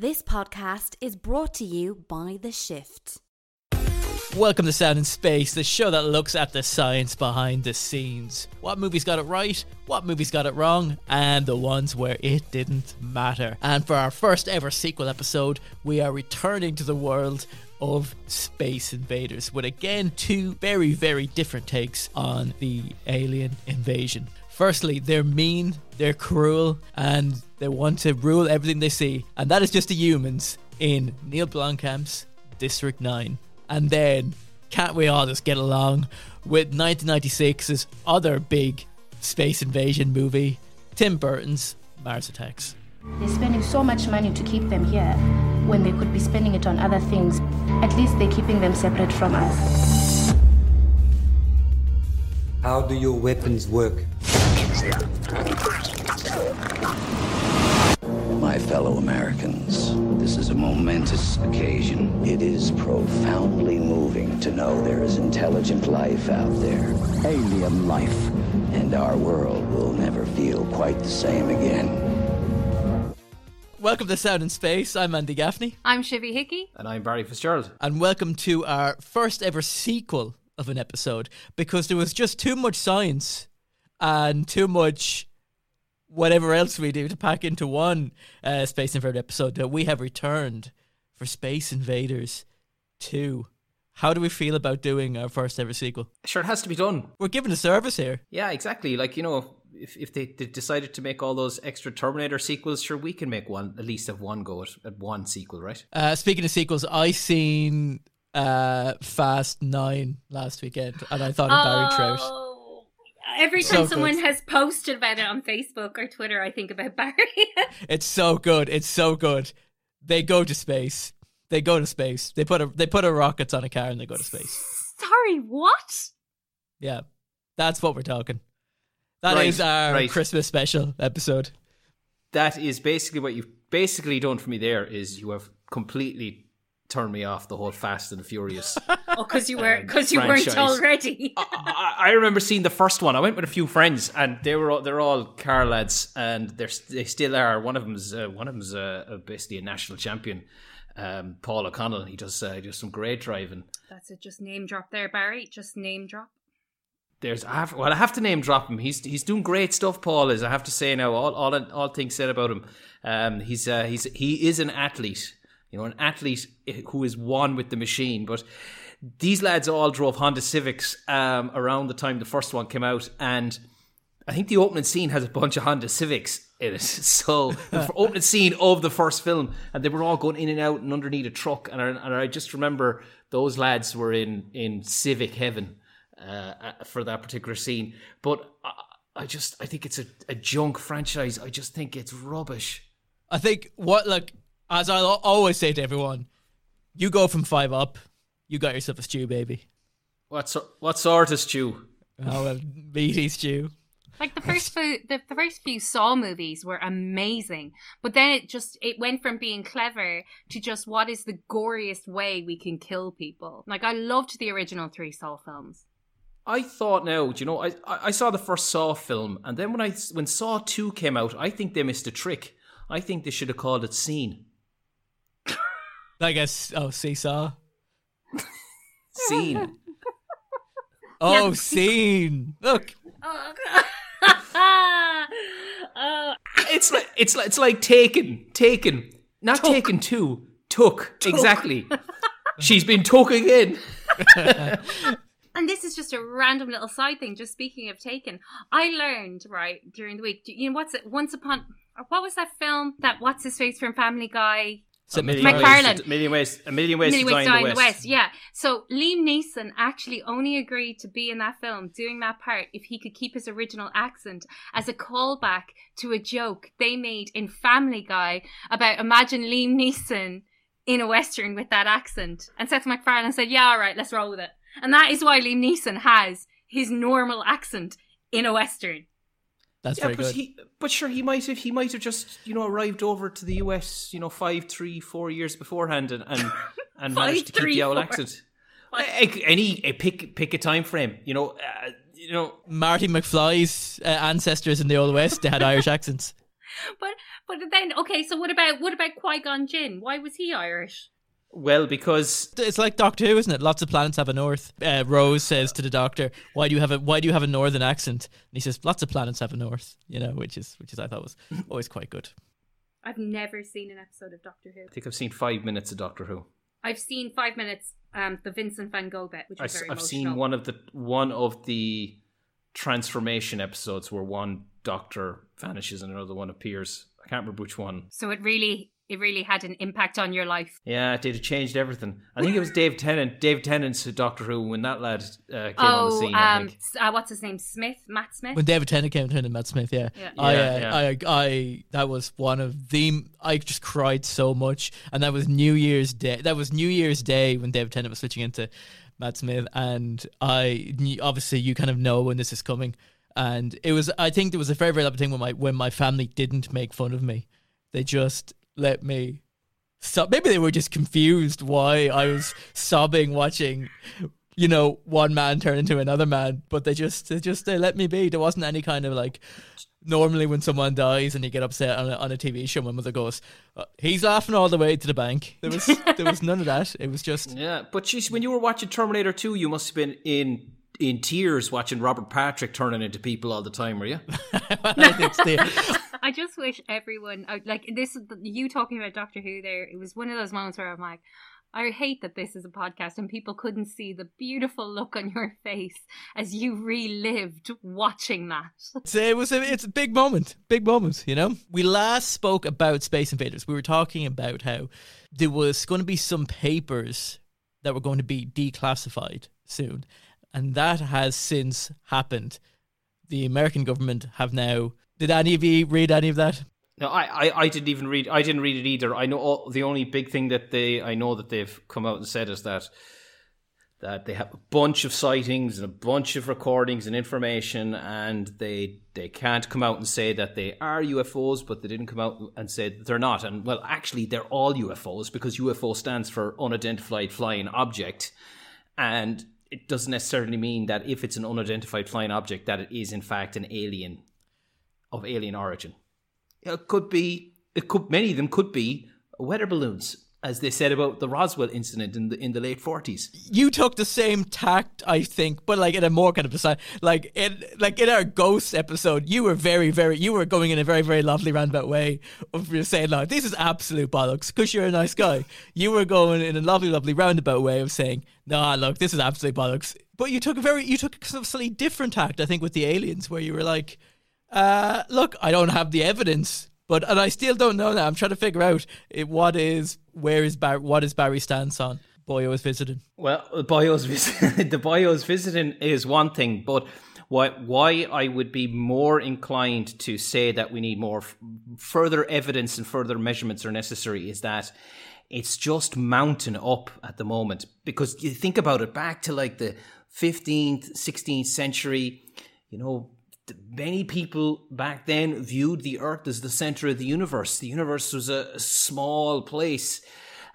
This podcast is brought to you by The Shift. Welcome to Sound in Space, the show that looks at the science behind the scenes. What movies got it right, what movies got it wrong, and the ones where it didn't matter. And for our first ever sequel episode, we are returning to the world of Space Invaders with again two very, very different takes on the alien invasion. Firstly, they're mean, they're cruel, and they want to rule everything they see. And that is just the humans in Neil Blomkamp's District 9. And then, can't we all just get along with 1996's other big space invasion movie, Tim Burton's Mars Attacks? They're spending so much money to keep them here when they could be spending it on other things. At least they're keeping them separate from us. How do your weapons work? My fellow Americans, this is a momentous occasion. It is profoundly moving to know there is intelligent life out there. Alien life. And our world will never feel quite the same again. Welcome to Sound in Space. I'm Andy Gaffney. I'm Shivy Hickey. And I'm Barry Fitzgerald. And welcome to our first ever sequel of an episode because there was just too much science and too much whatever else we do to pack into one uh, Space Invader episode that we have returned for Space Invaders 2. How do we feel about doing our first ever sequel? Sure, it has to be done. We're giving a service here. Yeah, exactly. Like, you know, if, if they, they decided to make all those extra Terminator sequels, sure, we can make one, at least have one go at, at one sequel, right? Uh, speaking of sequels, I seen uh, Fast 9 last weekend and I thought of Barry Trout. Every time so someone good. has posted about it on Facebook or Twitter, I think about Barry. it's so good. It's so good. They go to space. They go to space. They put a they put a rockets on a car and they go to space. Sorry, what? Yeah, that's what we're talking. That right, is our right. Christmas special episode. That is basically what you've basically done for me. There is you have completely turned me off the whole Fast and Furious. oh, because you weren't because you franchise. weren't already. I, I, remember seeing the first one. I went with a few friends, and they were all, they're all car lads, and they're they still are. One of them's uh, one of them's uh, basically a national champion. Um, Paul O'Connell. He does uh, does some great driving. That's it. Just name drop there, Barry. Just name drop. There's I have, well, I have to name drop him. He's he's doing great stuff. Paul is. I have to say now. All all all things said about him. Um, he's uh, he's he is an athlete you know, an athlete who is one with the machine. But these lads all drove Honda Civics um, around the time the first one came out, and I think the opening scene has a bunch of Honda Civics in it. So the opening scene of the first film, and they were all going in and out and underneath a truck, and I, and I just remember those lads were in in Civic heaven uh, uh for that particular scene. But I, I just I think it's a, a junk franchise. I just think it's rubbish. I think what like as I always say to everyone, you go from five up, you got yourself a stew, baby. What so, what sort of stew? Oh, well, meaty stew. Like the first few, the, the first few Saw movies were amazing, but then it just it went from being clever to just what is the goriest way we can kill people. Like I loved the original three Saw films. I thought now, do you know, I I saw the first Saw film, and then when I when Saw two came out, I think they missed a trick. I think they should have called it Seen. I guess. Oh, seesaw. Seen. oh, seen. Look. Oh, oh. It's like it's like it's like taken, taken, not took. taken two, took, took. exactly. She's been took again. and this is just a random little side thing. Just speaking of taken, I learned right during the week. You know what's it? Once upon, what was that film? That what's his face from Family Guy? So million MacFarlane. Ways, a million ways, a million ways, million to die, in the the, West. Yeah. So Liam Neeson actually only agreed to be in that film, doing that part, if he could keep his original accent as a callback to a joke they made in Family Guy about imagine Liam Neeson in a western with that accent. And Seth MacFarlane said, "Yeah, all right, let's roll with it." And that is why Liam Neeson has his normal accent in a western. That's yeah, very but good. He, but sure, he might have he might have just you know arrived over to the US you know five, three, four years beforehand and and, and Five, managed to keep three, the old four. accent. Any a pick pick a time frame, you know, uh, you know. Marty McFly's uh, ancestors in the Old West, they had Irish accents. But But then, okay, so what about what about Qui Gon Jinn? Why was he Irish? Well, because It's like Doctor Who, isn't it? Lots of planets have a north. Uh, Rose says to the Doctor, "Why do you have a Why do you have a northern accent?" And he says, "Lots of planets have a north." You know, which is which is I thought was always quite good. I've never seen an episode of Doctor Who. I think I've seen five minutes of Doctor Who. I've seen five minutes, um, the Vincent Van Gogh bit, which I, was very have emotional. seen one of the one of the transformation episodes where one Doctor vanishes and another one appears. I can't remember which one. So it really, it really had an impact on your life. Yeah, it did. It changed everything. I think it was Dave Tennant. Dave Tennant's Doctor Who when that lad uh, came on the oh, scene. I um, think. s- uh, what's his name? Smith, Matt Smith. When David Tennant came to and Matt Smith, yeah, Yeah. I, Yeah, uh, yeah. I, I, that was one of the. I just cried so much, and that was New Year's Day. That was New Year's Day when David Tennant was switching into Matt Smith, and I obviously you kind of know when this is coming, and it was. I think there was a very very lovely thing when my when my family didn't make fun of me, they just let me. So maybe they were just confused why I was sobbing watching you know, one man turn into another man, but they just they just they let me be. There wasn't any kind of like normally when someone dies and you get upset on a, on a TV show, my mother goes, uh, "He's laughing all the way to the bank." There was there was none of that. It was just Yeah, but she's, when you were watching Terminator 2, you must have been in in tears watching Robert Patrick turning into people all the time, were you? I think the, I just wish everyone uh, like this. You talking about Doctor Who there? It was one of those moments where I'm like, I hate that this is a podcast and people couldn't see the beautiful look on your face as you relived watching that. So it was a, it's a big moment, big moment. You know, we last spoke about Space Invaders. We were talking about how there was going to be some papers that were going to be declassified soon, and that has since happened. The American government have now. Did any of you read any of that? No, I, I, I didn't even read. I didn't read it either. I know all, the only big thing that they I know that they've come out and said is that that they have a bunch of sightings and a bunch of recordings and information, and they they can't come out and say that they are UFOs, but they didn't come out and say they're not. And well, actually, they're all UFOs because UFO stands for unidentified flying object, and it doesn't necessarily mean that if it's an unidentified flying object that it is in fact an alien of alien origin. It could be. It could. Many of them could be weather balloons, as they said about the Roswell incident in the in the late forties. You took the same tact, I think, but like in a more kind of aside, like in like in our ghost episode, you were very, very, you were going in a very, very lovely roundabout way of saying, like, this is absolute bollocks because you're a nice guy. You were going in a lovely, lovely roundabout way of saying, nah, look, this is absolute bollocks. But you took a very, you took a slightly different tact, I think, with the aliens, where you were like, uh, look, I don't have the evidence, but and I still don't know that. I'm trying to figure out it, what is where is Bar- what is Barry's stance on Boyo is visiting. Well, uh, the bios vis- the bios visiting is one thing, but why why I would be more inclined to say that we need more f- further evidence and further measurements are necessary is that it's just mounting up at the moment because you think about it back to like the 15th 16th century you know many people back then viewed the earth as the center of the universe. The universe was a, small place.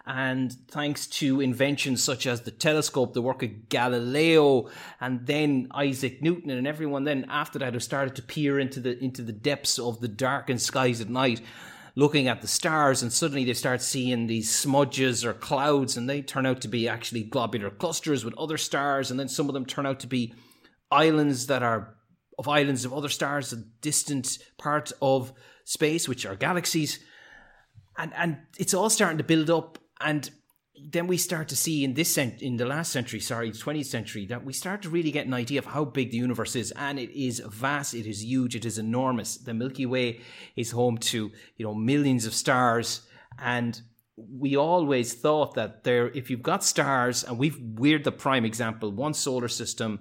And thanks to inventions such as the telescope, the work of Galileo, and then Isaac Newton, and everyone then after that have started to peer into the into the depths of the darkened skies at night, looking at the stars, and suddenly they start seeing these smudges or clouds, and they turn out to be actually globular clusters with other stars, and then some of them turn out to be islands that are of islands of other stars, a distant part of space, which are galaxies. And and it's all starting to build up. And then we start to see in this cent- in the last century sorry 20th century that we start to really get an idea of how big the universe is. And it is vast it is huge it is enormous. The milky way is home to you know millions of stars. And we always thought that there if you've got stars and we've we're the prime example one solar system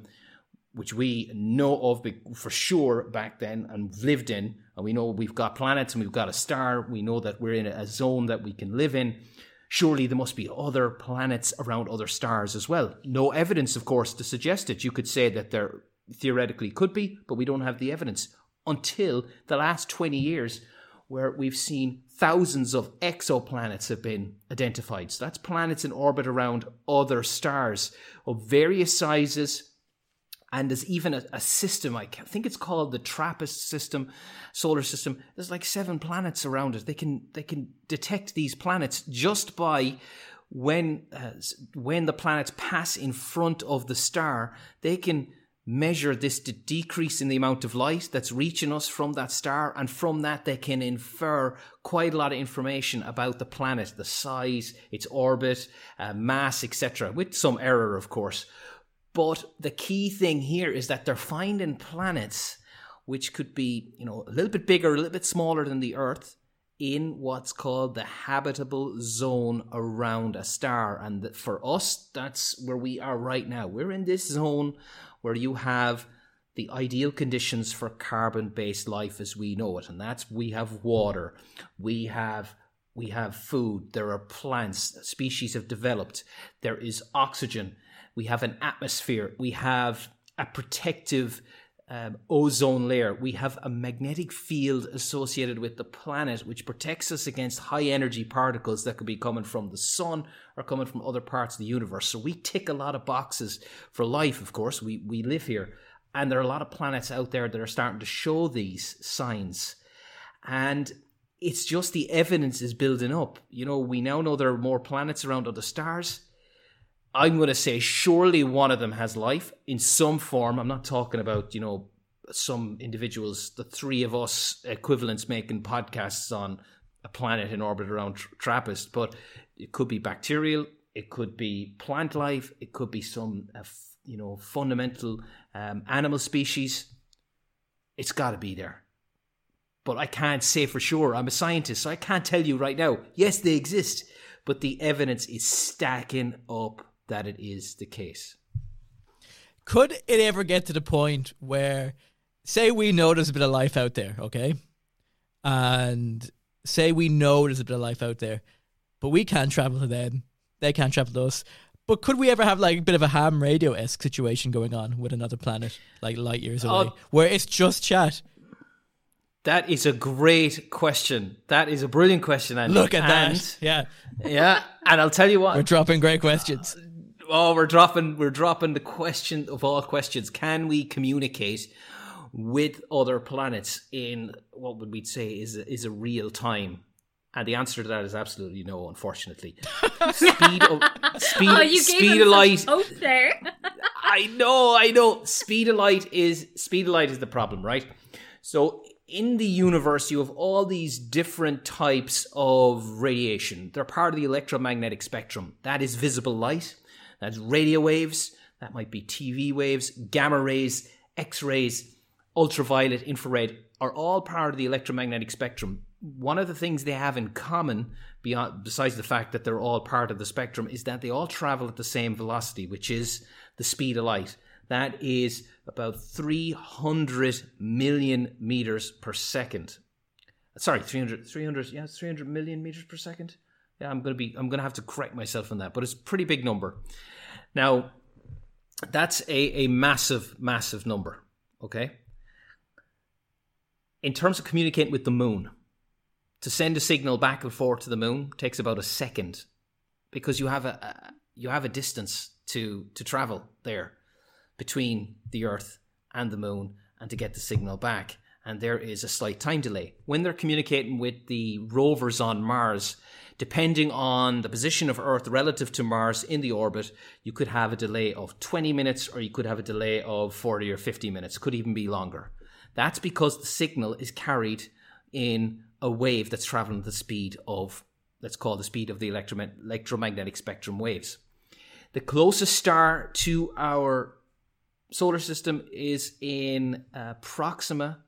which we know of for sure back then and lived in, and we know we've got planets and we've got a star, we know that we're in a zone that we can live in. Surely there must be other planets around other stars as well. No evidence, of course, to suggest it. You could say that there theoretically could be, but we don't have the evidence until the last 20 years, where we've seen thousands of exoplanets have been identified. So that's planets in orbit around other stars of various sizes and there's even a, a system. I think it's called the TRAPPIST system, solar system. There's like seven planets around it. They can they can detect these planets just by when uh, when the planets pass in front of the star. They can measure this de- decrease in the amount of light that's reaching us from that star, and from that they can infer quite a lot of information about the planet, the size, its orbit, uh, mass, etc. With some error, of course. But the key thing here is that they're finding planets which could be, you know, a little bit bigger, a little bit smaller than the Earth, in what's called the habitable zone around a star. And for us, that's where we are right now. We're in this zone where you have the ideal conditions for carbon based life as we know it. And that's we have water, we have we have food, there are plants, species have developed, there is oxygen, we have an atmosphere, we have a protective um, ozone layer. We have a magnetic field associated with the planet, which protects us against high energy particles that could be coming from the sun or coming from other parts of the universe. So we tick a lot of boxes for life, of course. We, we live here. And there are a lot of planets out there that are starting to show these signs. And it's just the evidence is building up. You know, we now know there are more planets around other stars. I'm going to say surely one of them has life in some form. I'm not talking about, you know, some individuals, the three of us equivalents making podcasts on a planet in orbit around TRAPPIST, but it could be bacterial, it could be plant life, it could be some, uh, you know, fundamental um, animal species. It's got to be there. But I can't say for sure. I'm a scientist, so I can't tell you right now. Yes, they exist, but the evidence is stacking up that it is the case. Could it ever get to the point where, say, we know there's a bit of life out there, okay? And say we know there's a bit of life out there, but we can't travel to them, they can't travel to us. But could we ever have like a bit of a ham radio esque situation going on with another planet, like light years away, uh, where it's just chat? That is a great question. That is a brilliant question. And look at and, that. Yeah, yeah. And I'll tell you what, we're dropping great questions. Uh, oh, we're dropping we're dropping the question of all questions. Can we communicate with other planets in what would we say is a, is a real time? And the answer to that is absolutely no, unfortunately. speed of speed, oh, you speed of light. Hope there. I know, I know. Speed of light is speed of light is the problem, right? So in the universe, you have all these different types of radiation. They're part of the electromagnetic spectrum. That is visible light. That's radio waves, that might be TV waves, gamma rays, X rays, ultraviolet, infrared, are all part of the electromagnetic spectrum. One of the things they have in common, beyond, besides the fact that they're all part of the spectrum, is that they all travel at the same velocity, which is the speed of light. That is about 300 million meters per second. Sorry, 300, 300, yeah, 300 million meters per second. Yeah, I'm gonna be, I'm gonna have to correct myself on that, but it's a pretty big number. Now, that's a, a massive, massive number. Okay. In terms of communicating with the moon, to send a signal back and forth to the moon takes about a second because you have a, a you have a distance to to travel there between the Earth and the moon and to get the signal back. And there is a slight time delay. When they're communicating with the rovers on Mars, Depending on the position of Earth relative to Mars in the orbit, you could have a delay of 20 minutes or you could have a delay of 40 or 50 minutes, could even be longer. That's because the signal is carried in a wave that's traveling at the speed of, let's call the speed of the electromagnetic spectrum waves. The closest star to our solar system is in uh, Proxima,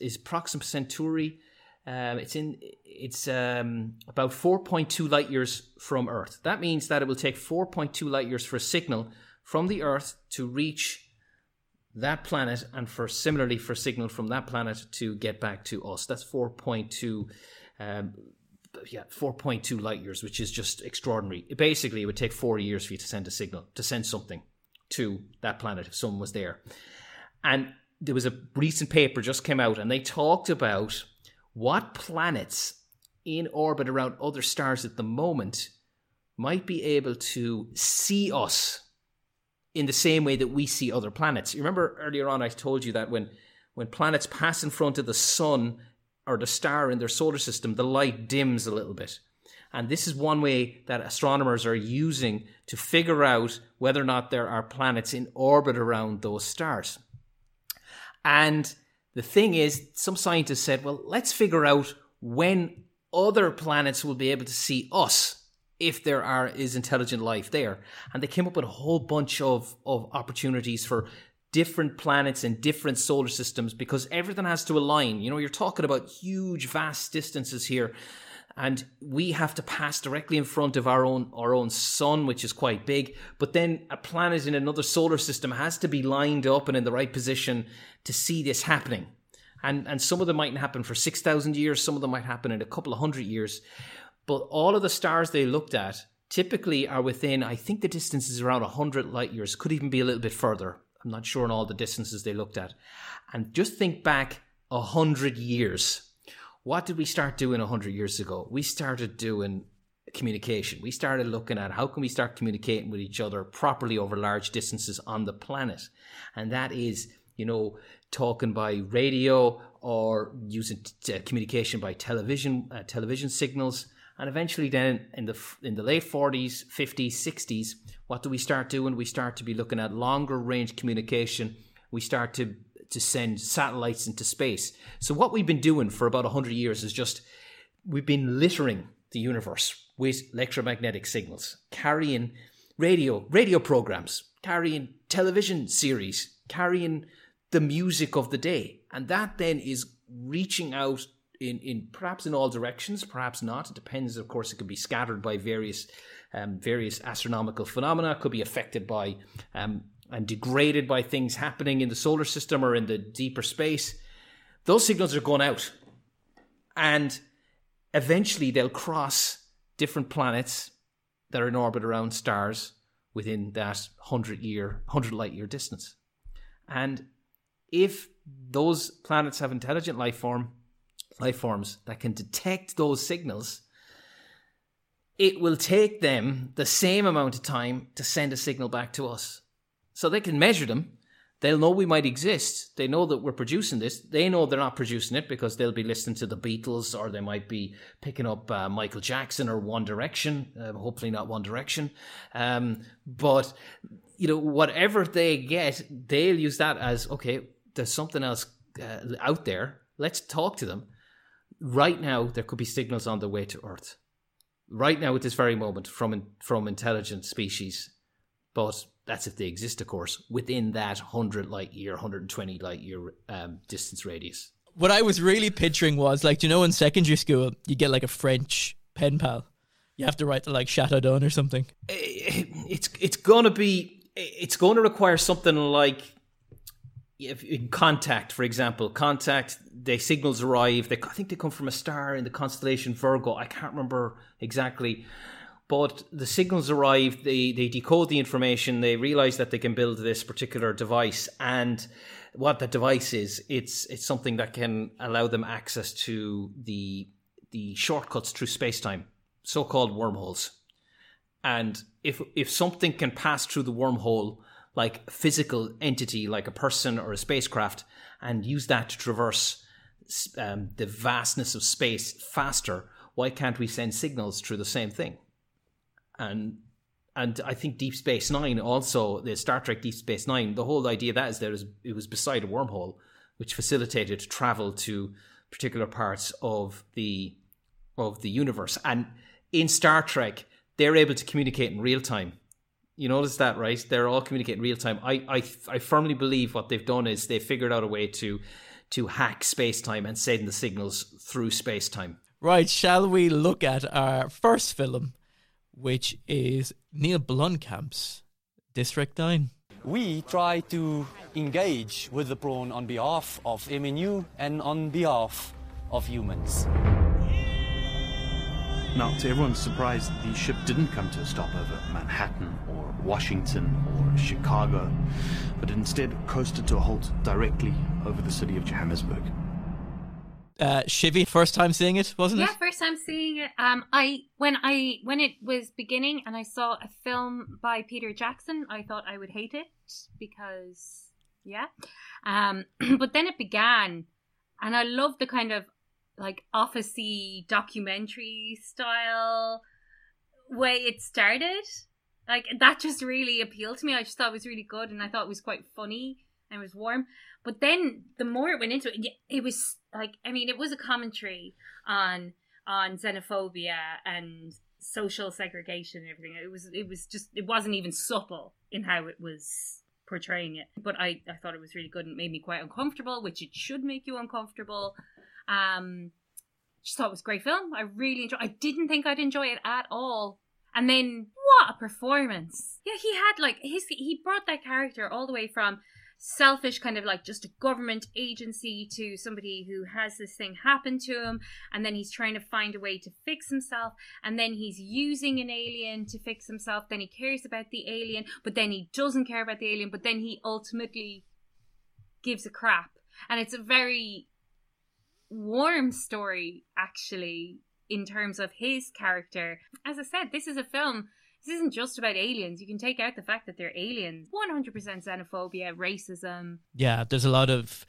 is Proxima Centauri. Um, it's in it's um, about 4.2 light years from Earth. That means that it will take 4.2 light years for a signal from the Earth to reach that planet, and for similarly for a signal from that planet to get back to us. That's 4.2. Um, yeah, 4.2 light years, which is just extraordinary. Basically, it would take 40 years for you to send a signal, to send something to that planet if someone was there. And there was a recent paper just came out, and they talked about what planets in orbit around other stars at the moment might be able to see us in the same way that we see other planets. You remember earlier on I told you that when when planets pass in front of the sun or the star in their solar system, the light dims a little bit. And this is one way that astronomers are using to figure out whether or not there are planets in orbit around those stars. And the thing is, some scientists said, well, let's figure out when other planets will be able to see us if there are is intelligent life there. And they came up with a whole bunch of, of opportunities for different planets and different solar systems because everything has to align. You know, you're talking about huge, vast distances here. And we have to pass directly in front of our own our own sun, which is quite big. But then a planet in another solar system has to be lined up and in the right position to see this happening. And and some of them mightn't happen for six thousand years, some of them might happen in a couple of hundred years. But all of the stars they looked at typically are within, I think the distance is around 100 light years, could even be a little bit further. I'm not sure on all the distances they looked at. And just think back 100 years. What did we start doing 100 years ago? We started doing communication. We started looking at how can we start communicating with each other properly over large distances on the planet. And that is, you know, talking by radio or using t- communication by television, uh, television signals and eventually, then in the in the late forties, fifties, sixties, what do we start doing? We start to be looking at longer range communication. We start to to send satellites into space. So what we've been doing for about hundred years is just we've been littering the universe with electromagnetic signals, carrying radio radio programs, carrying television series, carrying the music of the day, and that then is reaching out in, in perhaps in all directions, perhaps not. It depends. Of course, it could be scattered by various um, various astronomical phenomena. It could be affected by um, and degraded by things happening in the solar system or in the deeper space. Those signals are going out, and eventually they'll cross different planets that are in orbit around stars within that hundred year, hundred light year distance. And if those planets have intelligent life form, life forms that can detect those signals, it will take them the same amount of time to send a signal back to us. So they can measure them. They'll know we might exist. They know that we're producing this. They know they're not producing it because they'll be listening to the Beatles or they might be picking up uh, Michael Jackson or One Direction. Uh, hopefully not One Direction. Um, but, you know, whatever they get, they'll use that as okay, there's something else uh, out there. Let's talk to them right now there could be signals on the way to Earth. Right now, at this very moment, from from intelligent species, but that's if they exist, of course, within that hundred light year, hundred and twenty light year um, distance radius. What I was really picturing was like, do you know, in secondary school, you get like a French pen pal. You have to write to like Chateau Don or something. It's it's gonna be it's going to require something like if in contact, for example, contact, the signals arrive. They, I think they come from a star in the constellation Virgo. I can't remember exactly, but the signals arrive. They they decode the information. They realize that they can build this particular device, and what that device is, it's it's something that can allow them access to the the shortcuts through space time, so called wormholes. And if if something can pass through the wormhole like a physical entity, like a person or a spacecraft, and use that to traverse um, the vastness of space faster, why can't we send signals through the same thing? And and I think Deep Space Nine also the Star Trek Deep Space Nine, the whole idea that is there is it was beside a wormhole, which facilitated travel to particular parts of the of the universe. And in Star Trek, they're able to communicate in real time you notice that, right? They're all communicating real time. I, I, I firmly believe what they've done is they've figured out a way to to hack space time and send the signals through space time. Right. Shall we look at our first film, which is Neil Blomkamp's District 9? We try to engage with the prawn on behalf of MNU and on behalf of humans. Now, to everyone's surprise, the ship didn't come to a stop over Manhattan or Washington or Chicago, but instead coasted to a halt directly over the city of Johannesburg. Uh, Shivy, first time seeing it, wasn't it? yeah, first time seeing it. Um, I when I when it was beginning and I saw a film by Peter Jackson, I thought I would hate it because yeah. Um, but then it began, and I loved the kind of like officey documentary style way it started. Like that just really appealed to me. I just thought it was really good, and I thought it was quite funny and it was warm. But then the more it went into it, it was like I mean, it was a commentary on on xenophobia and social segregation and everything. It was it was just it wasn't even subtle in how it was portraying it. But I I thought it was really good and made me quite uncomfortable, which it should make you uncomfortable. Um, just thought it was a great film. I really enjoyed. I didn't think I'd enjoy it at all. And then what a performance! Yeah, he had like his he brought that character all the way from selfish kind of like just a government agency to somebody who has this thing happen to him and then he's trying to find a way to fix himself and then he's using an alien to fix himself then he cares about the alien but then he doesn't care about the alien but then he ultimately gives a crap. And it's a very warm story actually in terms of his character. As i said this is a film this isn't just about aliens. You can take out the fact that they're aliens. 100% xenophobia, racism. Yeah, there's a lot of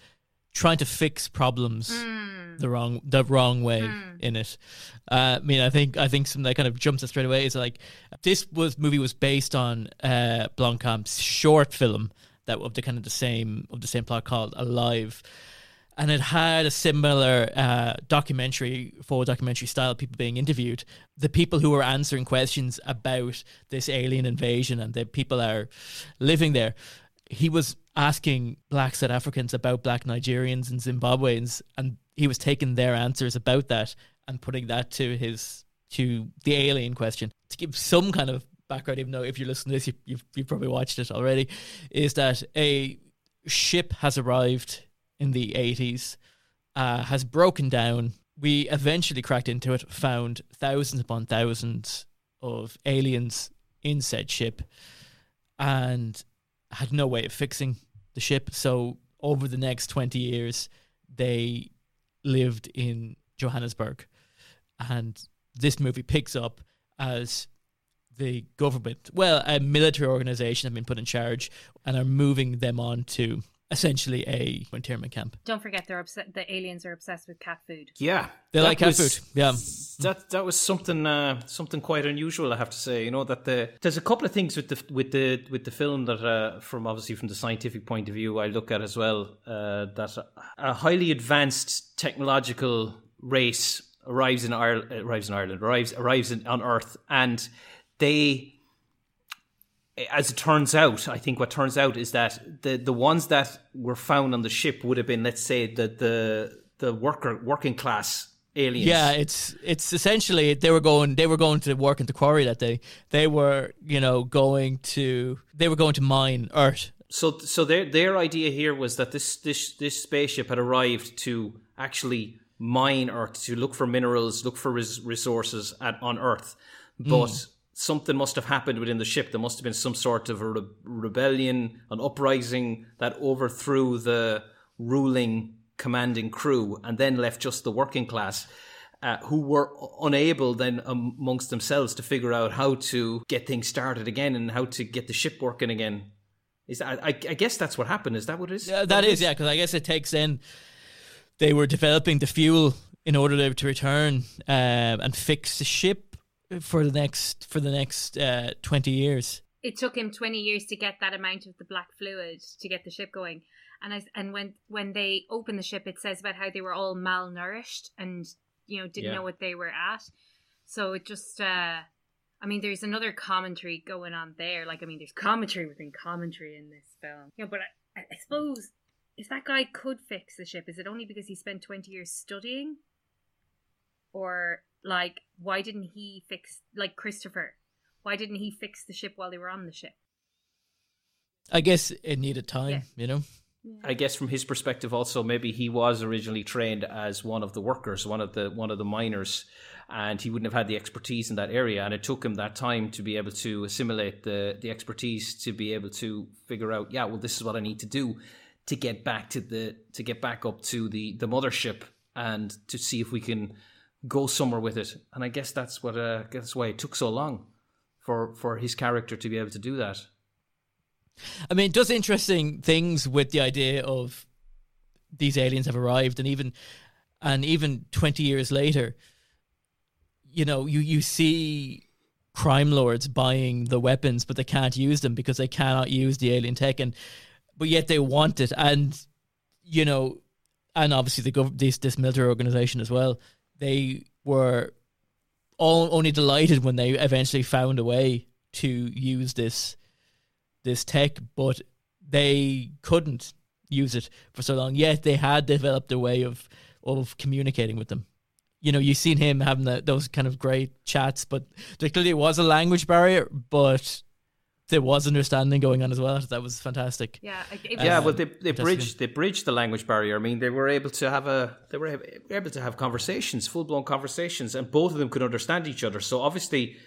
trying to fix problems Mm. the wrong the wrong way Mm. in it. Uh, I mean, I think I think something that kind of jumps us straight away is like this was movie was based on uh, Blomkamp's short film that of the kind of the same of the same plot called Alive. And it had a similar uh, documentary, full documentary style, people being interviewed. The people who were answering questions about this alien invasion and the people are living there, he was asking black South Africans about black Nigerians and Zimbabweans, and he was taking their answers about that and putting that to his to the alien question to give some kind of background. Even though if you're listening to this, you, you've you've probably watched it already, is that a ship has arrived in the 80s, uh, has broken down. We eventually cracked into it, found thousands upon thousands of aliens in said ship, and had no way of fixing the ship. So over the next 20 years, they lived in Johannesburg. And this movie picks up as the government, well, a military organization have been put in charge and are moving them on to essentially a internment camp. Don't forget, they're upset. The aliens are obsessed with cat food. Yeah, They like cat was- food. Yeah. that that was something uh, something quite unusual, I have to say. You know that the there's a couple of things with the with the with the film that uh, from obviously from the scientific point of view, I look at as well. Uh, that a highly advanced technological race arrives in Ireland, arrives in Ireland, arrives arrives in, on Earth, and they as it turns out, I think what turns out is that the the ones that were found on the ship would have been, let's say, the the the worker working class aliens. Yeah, it's it's essentially they were going they were going to work in the quarry that day. They were, you know, going to they were going to mine earth. So so their their idea here was that this this this spaceship had arrived to actually mine Earth, to look for minerals, look for res- resources at on Earth, but. Mm. Something must have happened within the ship. There must have been some sort of a re- rebellion, an uprising that overthrew the ruling commanding crew and then left just the working class. Uh, who were unable then amongst themselves to figure out how to get things started again and how to get the ship working again. Is that, I, I guess that's what happened. Is that what it is? Yeah, that is, yeah, because I guess it takes in. They were developing the fuel in order to, return um, and fix the ship for the next for the next uh, twenty years. It took him twenty years to get that amount of the black fluid to get the ship going. And I and when when they open the ship, it says about how they were all malnourished and you know didn't Yeah. know what they were at. So it just. uh I mean, there's another commentary going on there. Like, I mean, there's commentary within commentary in this film. Yeah, but I, I suppose if that guy could fix the ship, is it only because he spent 20 years studying? Or, like, why didn't he fix, like Christopher, why didn't he fix the ship while they were on the ship? I guess it needed time, Yeah. you know. I guess from his perspective, also maybe he was originally trained as one of the workers, one of the one of the miners, and he wouldn't have had the expertise in that area. And it took him that time to be able to assimilate the the expertise to be able to figure out, yeah, well, this is what I need to do to get back to the to get back up to the the mothership and to see if we can go somewhere with it. And I guess that's what uh, that's why it took so long for for his character to be able to do that. I mean, it does interesting things with the idea of these aliens have arrived, and even and even twenty years later, you know, you you see crime lords buying the weapons, but they can't use them because they cannot use the alien tech, and but yet they want it, and you know, and obviously the gov- this this military organization as well. They were all only delighted when they eventually found a way to use this this tech, but they couldn't use it for so long. Yet they had developed a way of of communicating with them. You know, you've seen him having the, those kind of great chats, but there clearly it was a language barrier, but there was understanding going on as well. That was fantastic. Yeah, it, it yeah. Um, Well, they they bridged they bridged the language barrier. I mean, they were able to have a they were able to have conversations, full blown conversations, and both of them could understand each other. So obviously,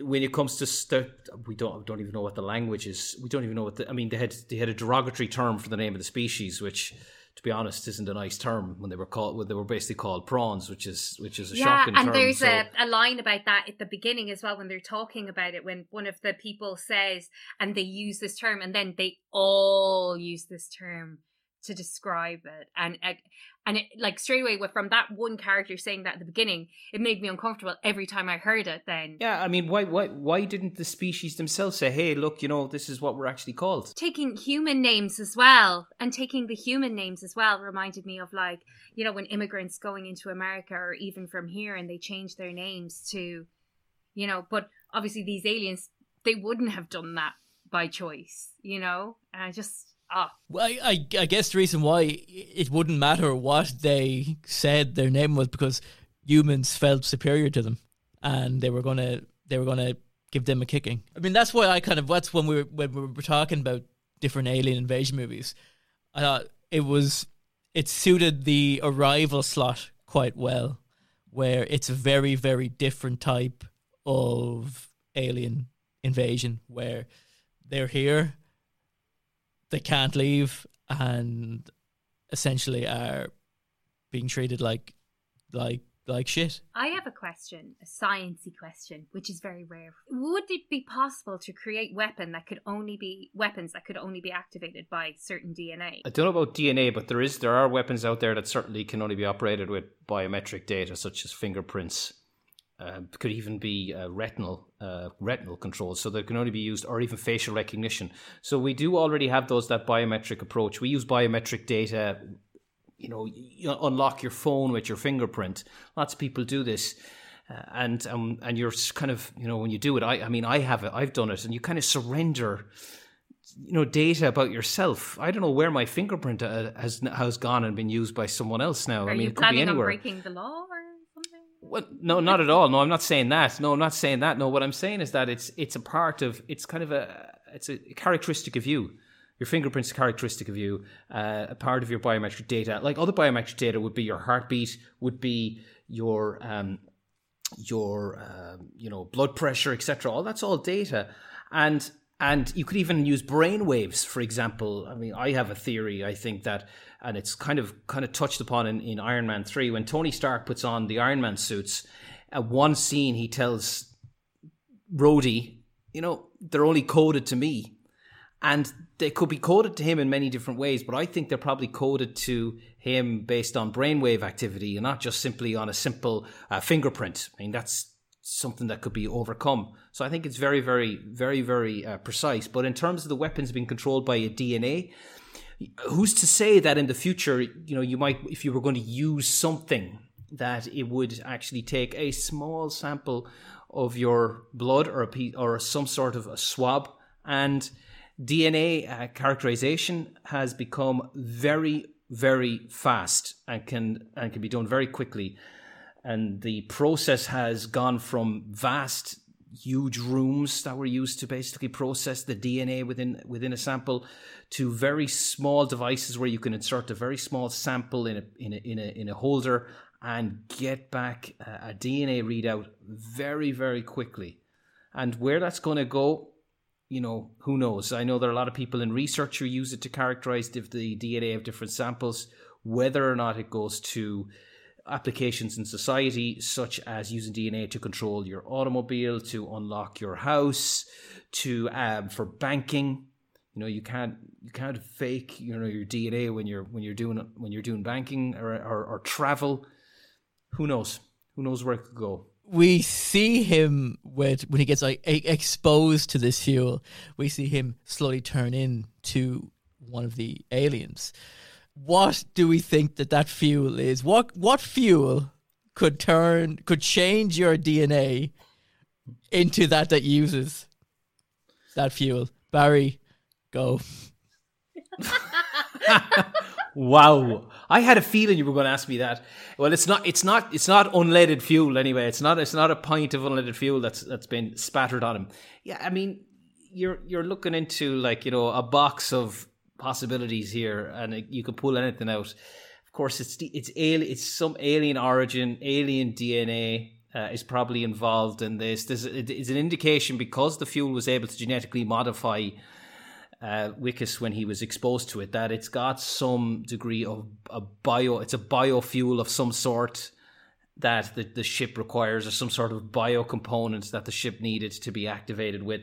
when it comes to st- we don't don't even know what the language is. We don't even know what the, I mean. They had they had a derogatory term for the name of the species, which. To be honest, isn't a nice term when they were called. When they were basically called prawns, which is which is a yeah, shocking and term. there's so- a, a line about that at the beginning as well when they're talking about it. When one of the people says, and they use this term, and then they all use this term to describe it, and and, it like straight away with- from that one character saying that at the beginning, it made me uncomfortable every time I heard it. Then Yeah, I mean, why, why, why didn't the species themselves say, "Hey, look, you know, this is what we're actually called"? taking human names as well and taking the human names as well reminded me of like you know when immigrants going into america or even from here and they change their names to you know but obviously these aliens they wouldn't have done that by choice you know and i just ah Well, I, I, I guess the reason why it wouldn't matter what they said their name was because humans felt superior to them, and they were gonna they were gonna give them a kicking. I mean, that's why I kind of that's when we were when we were talking about different alien invasion movies. I thought it was it suited the arrival slot quite well, where it's a very very different type of alien invasion where they're here they can't leave and essentially are being treated like like like shit. I have a question, a sciencey question, which is very rare. Would it be possible to create weapon that could only be weapons that could only be activated by certain DNA? I don't know about DNA, but there is there are weapons out there that certainly can only be operated with biometric data, such as fingerprints. Uh, could even be uh, retinal uh, retinal controls, so they can only be used, or even facial recognition. So we do already have those that biometric approach. We use biometric data. You know, you unlock your phone with your fingerprint. Lots of people do this. Uh, and um, and you're kind of you know when you do it, I I mean I have it, I've done it, and you kind of surrender you know data about yourself. I don't know where my fingerprint uh, has has gone and been used by someone else now. Are I mean, you it could be anywhere. breaking the law or? Well, no, not at all. No, I'm not saying that. No, I'm not saying that. No, what I'm saying is that it's it's a part of it's kind of a it's a characteristic of you. Your fingerprint's a characteristic of you, uh, a part of your biometric data. Like other biometric data would be your heartbeat, would be your um, your um, you know blood pressure, etc. All that's all data, and and you could even use brain waves, for example. I mean, I have a theory. I think that, and it's kind of kind of touched upon in, in Iron Man three when Tony Stark puts on the Iron Man suits. At one scene, he tells Rhodey, you know, they're only coded to me. And they could be coded to him in many different ways, but I think they're probably coded to him based on brainwave activity and not just simply on a simple uh, fingerprint. I mean, that's something that could be overcome. So I think it's very, very, very, very uh, precise. But in terms of the weapons being controlled by a DNA, who's to say that in the future, you know, you might, if you were going to use something, that it would actually take a small sample of your blood or a piece, or some sort of a swab and DNA uh, characterization has become very, very fast and can and can be done very quickly. And the process has gone from vast, huge rooms that were used to basically process the DNA within within a sample to very small devices where you can insert a very small sample in a in a in a, in a holder and get back a, a DNA readout very very quickly. And where that's going to go, you know, who knows? I know there are a lot of people in research who use it to characterize the, the DNA of different samples. whether or not it goes to applications in society, such as using DNA to control your automobile, to unlock your house, to um, for banking. You know, you can't you can't fake you know your DNA when you're when you're doing when you're doing banking or or, or travel. Who knows? Who knows where it could go? we see him with when he gets like exposed to this fuel. We see him slowly turn into one of the aliens. What do we think that that fuel is? What what fuel could turn could change your DNA into that that uses that fuel? Barry, go. Wow. I had a feeling you were going to ask me that. Well, it's not. It's not. It's not unleaded fuel anyway. It's not. It's not a pint of unleaded fuel that's that's been spattered on him. Yeah, I mean, you're you're looking into like you know a box of possibilities here, and you can pull anything out. Of course, it's it's alien. It's some alien origin, alien DNA. Uh, is probably involved in this. There's it's an indication because the fuel was able to genetically modify uh, Wikus when he was exposed to it that it's got some degree of a bio. It's a biofuel of some sort that the, the ship requires, or some sort of bio components that the ship needed to be activated with.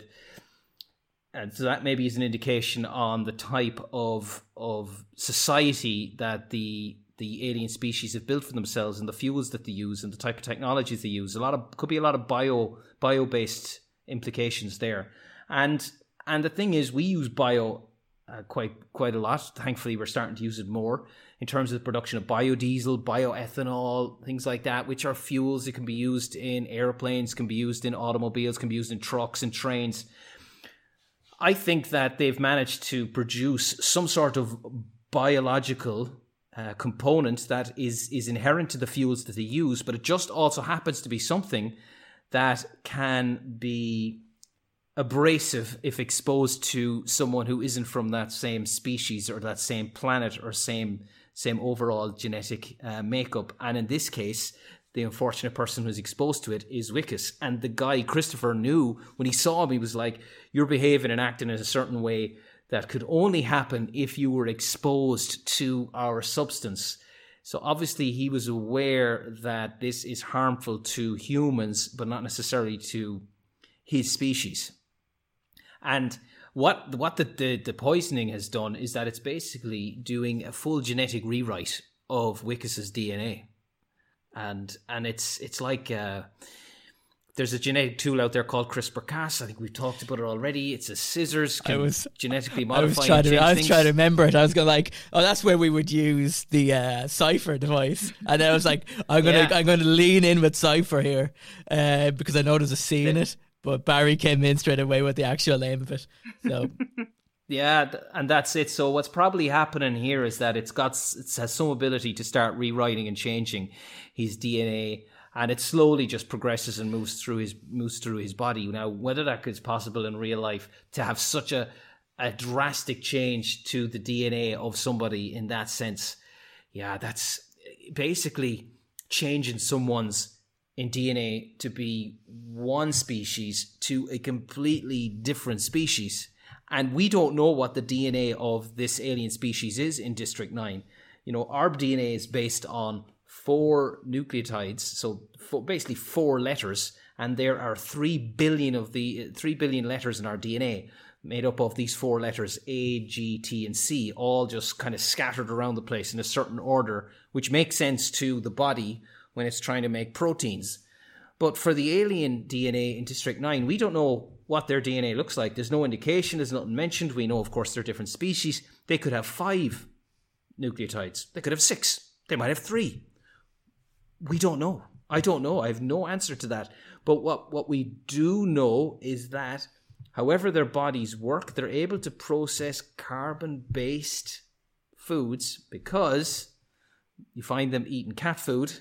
And so that maybe is an indication on the type of of society that the the alien species have built for themselves and the fuels that they use and the type of technologies they use. A lot of could be a lot of bio bio based implications there. And and the thing is, we use bio uh, quite quite a lot. Thankfully, we're starting to use it more in terms of the production of biodiesel, bioethanol, things like that, which are fuels that can be used in airplanes, can be used in automobiles, can be used in trucks and trains. I think that they've managed to produce some sort of biological uh, component that is is inherent to the fuels that they use, but it just also happens to be something that can be abrasive if exposed to someone who isn't from that same species or that same planet or same same overall genetic uh, makeup. And in this case, the unfortunate person who's exposed to it is Wikus. And the guy Christopher knew when he saw him, he was like, "You're behaving and acting in a certain way that could only happen if you were exposed to our substance." So obviously he was aware that this is harmful to humans, but not necessarily to his species. And what what the, the, the poisoning has done is that it's basically doing a full genetic rewrite of Wikus's DNA, and and it's it's like uh, there's a genetic tool out there called CRISPR-Cas. I think we've talked about it already. It's a scissors can I was genetically I was trying to I was trying to remember it. I was going like, oh, that's where we would use the uh, cipher device, and I was like, I'm gonna Yeah. I'm gonna lean in with cipher here uh, because I know there's a C in it. But Barry came in straight away with the actual name of it. So Yeah, and that's it. So what's probably happening here is that it's got it has some ability to start rewriting and changing his DNA, and it slowly just progresses and moves through his moves through his body. Now, whether that is possible in real life to have such a a drastic change to the DNA of somebody in that sense, yeah, that's eh, basically changing someone's in DNA to be one species to a completely different species. And we don't know what the DNA of this alien species is in District 9. You know, our DNA is based on four nucleotides, so four, basically four letters, and there are 3 billion of the 3 billion letters in our DNA made up of these four letters A, G, T, and C, all just kind of scattered around the place in a certain order, which makes sense to the body when it's trying to make proteins. But for the alien DNA in District 9, we don't know what their DNA looks like. There's no indication, there's nothing mentioned. We know, of course, they're different species. They could have five nucleotides, they could have six, they might have three. We don't know. I don't know. I have no answer to that. But what, what we do know is that, however, their bodies work, they're able to process carbon based foods because you find them eating cat food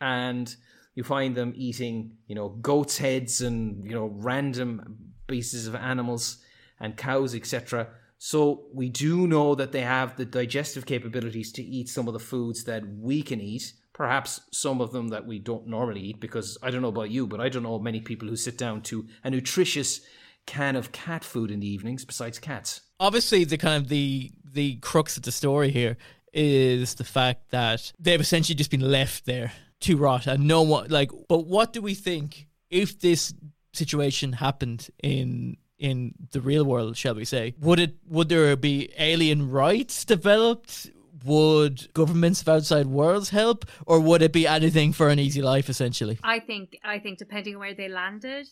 and you find them eating, you know, goats' heads and, you know, random pieces of animals and cows, etc. So we do know that they have the digestive capabilities to eat some of the foods that we can eat. Perhaps some of them that we don't normally eat, because I don't know about you, but I don't know many people who sit down to a nutritious can of cat food in the evenings besides cats. obviously the kind of the the crux of the story here is the fact that they've essentially just been left there to rot and no one like but what do we think if this situation happened in in the real world shall we say? Would it would there be alien rights developed? Would governments of outside worlds help? Or would it be anything for an easy life essentially? I think I think depending on where they landed,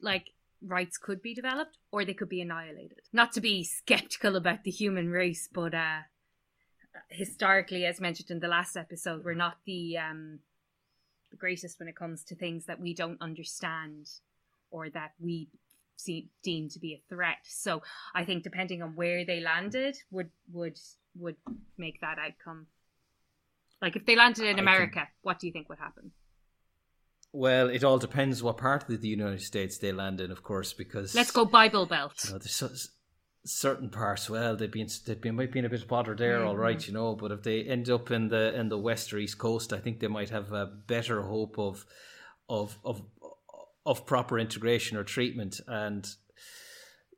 like rights could be developed or they could be annihilated. Not to be skeptical about the human race, but uh historically, as mentioned in the last episode, we're not the um the greatest when it comes to things that we don't understand or that we see, deem to be a threat. So I think depending on where they landed would would would make that outcome. Like if they landed in I America, what do you think would happen? Well, it all depends what part of the United States they land in, of course, because Let's go Bible Belt. You know, there's so, certain parts. Well, they'd be they'd be might be in a bit of bother there, all right, mm-hmm. you know. But if they end up in the in the west or east coast, I think they might have a better hope of of of of proper integration or treatment. And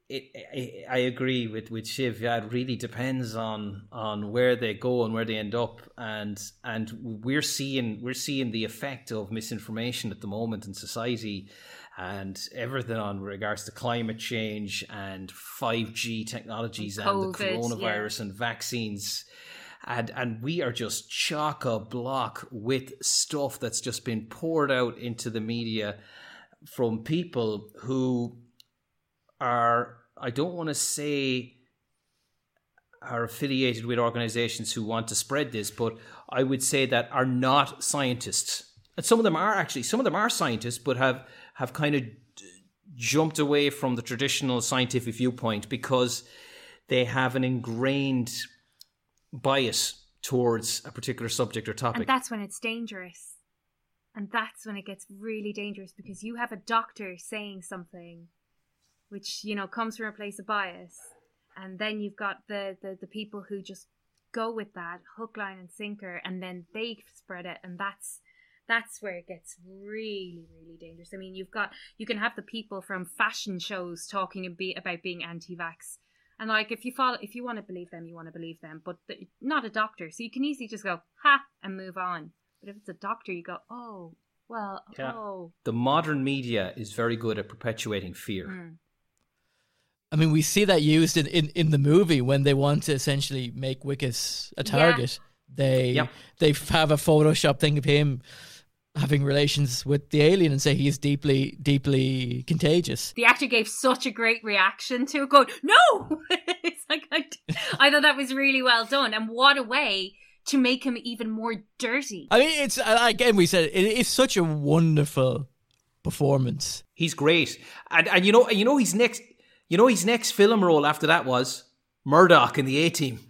it, I, I agree with with Shiv. Yeah, it really depends on on where they go and where they end up, and and we're seeing we're seeing the effect of misinformation at the moment in society, and everything on regards to climate change and five G technologies and, And the COVID, coronavirus and vaccines. And and we are just chock a block with stuff that's just been poured out into the media from people who are I don't want to say are affiliated with organizations who want to spread this, but I would say that are not scientists. And some of them are actually some of them are scientists, but have have kind of jumped away from the traditional scientific viewpoint because they have an ingrained bias towards a particular subject or topic. And that's when it's dangerous. And that's when it gets really dangerous because you have a doctor saying something which, you know, comes from a place of bias. And then you've got the, the, the people who just go with that hook, line, and sinker, and then they spread it. And that's that's where it gets really, really dangerous. I mean, you've got you can have the people from fashion shows talking and be, about being anti-vax, and like if you follow, if you want to believe them, you want to believe them, but the, not a doctor, so you can easily just go ha and move on. But if it's a doctor, you go oh well Yeah. oh the modern media is very good at perpetuating fear. mm. I mean, we see that used in, in, in the movie when they want to essentially make Wikus a target. They Yeah. they have a Photoshop thing of him having relations with the alien and say he is deeply deeply contagious. the actor gave such a great reaction to it, going no. it's like I, I thought that was really well done, and what a way to make him even more dirty. I mean, it's again we said it is such a wonderful performance. He's great, and and you know you know his next you know his next film role after that was Murdock in the A Team.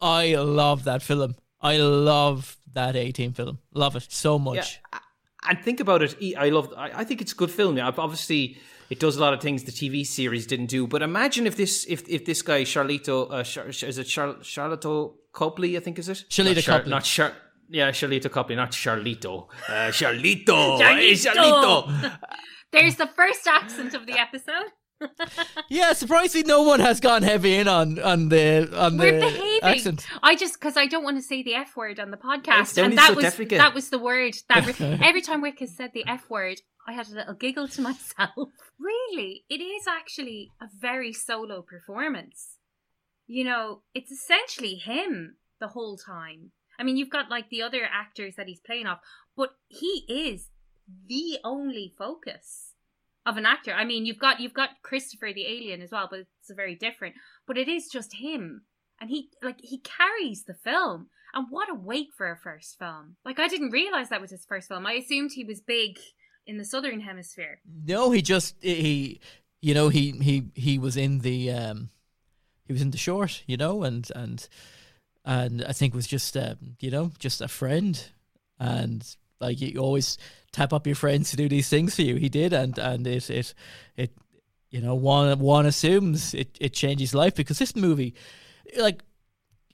I love that film. I love that A-Team film. Love it so much. Yeah, and think about it. I love. I, I think it's a good film. Yeah, obviously it does a lot of things the TV series didn't do. But imagine if this if if this guy Charlito uh, Char, is it Char, Charlotte Copley? I think is it Charlito not Char, Copley. not Char. Yeah, Charlito Copley, not Charlito. Uh, Charlito. Charlito. Hey, Charlito. There's the first accent of the episode. Yeah, surprisingly, no one has gone heavy in on on the on We're the behaving. accent. I just because I don't want to say the f word on the podcast, and that so was delicate. that was the word that re- every time Wikus said the f word, I had a little giggle to myself. really, it is actually a very solo performance. You know, it's essentially him the whole time. I mean, you've got like the other actors that he's playing off, but he is the only focus of an actor. I mean, you've got you've got Christopher the alien as well, but it's very different. But it is just him, and he like he carries the film. And what a weight for a first film! Like I didn't realize that was his first film. I assumed he was big in the southern hemisphere. No, he just he, you know, he he he was in the um, he was in the short, you know, and and and I think was just um, you know just a friend, and like you always tap up your friends to do these things for you. He did, and and it it it you know one one assumes it it changes life because this movie, like.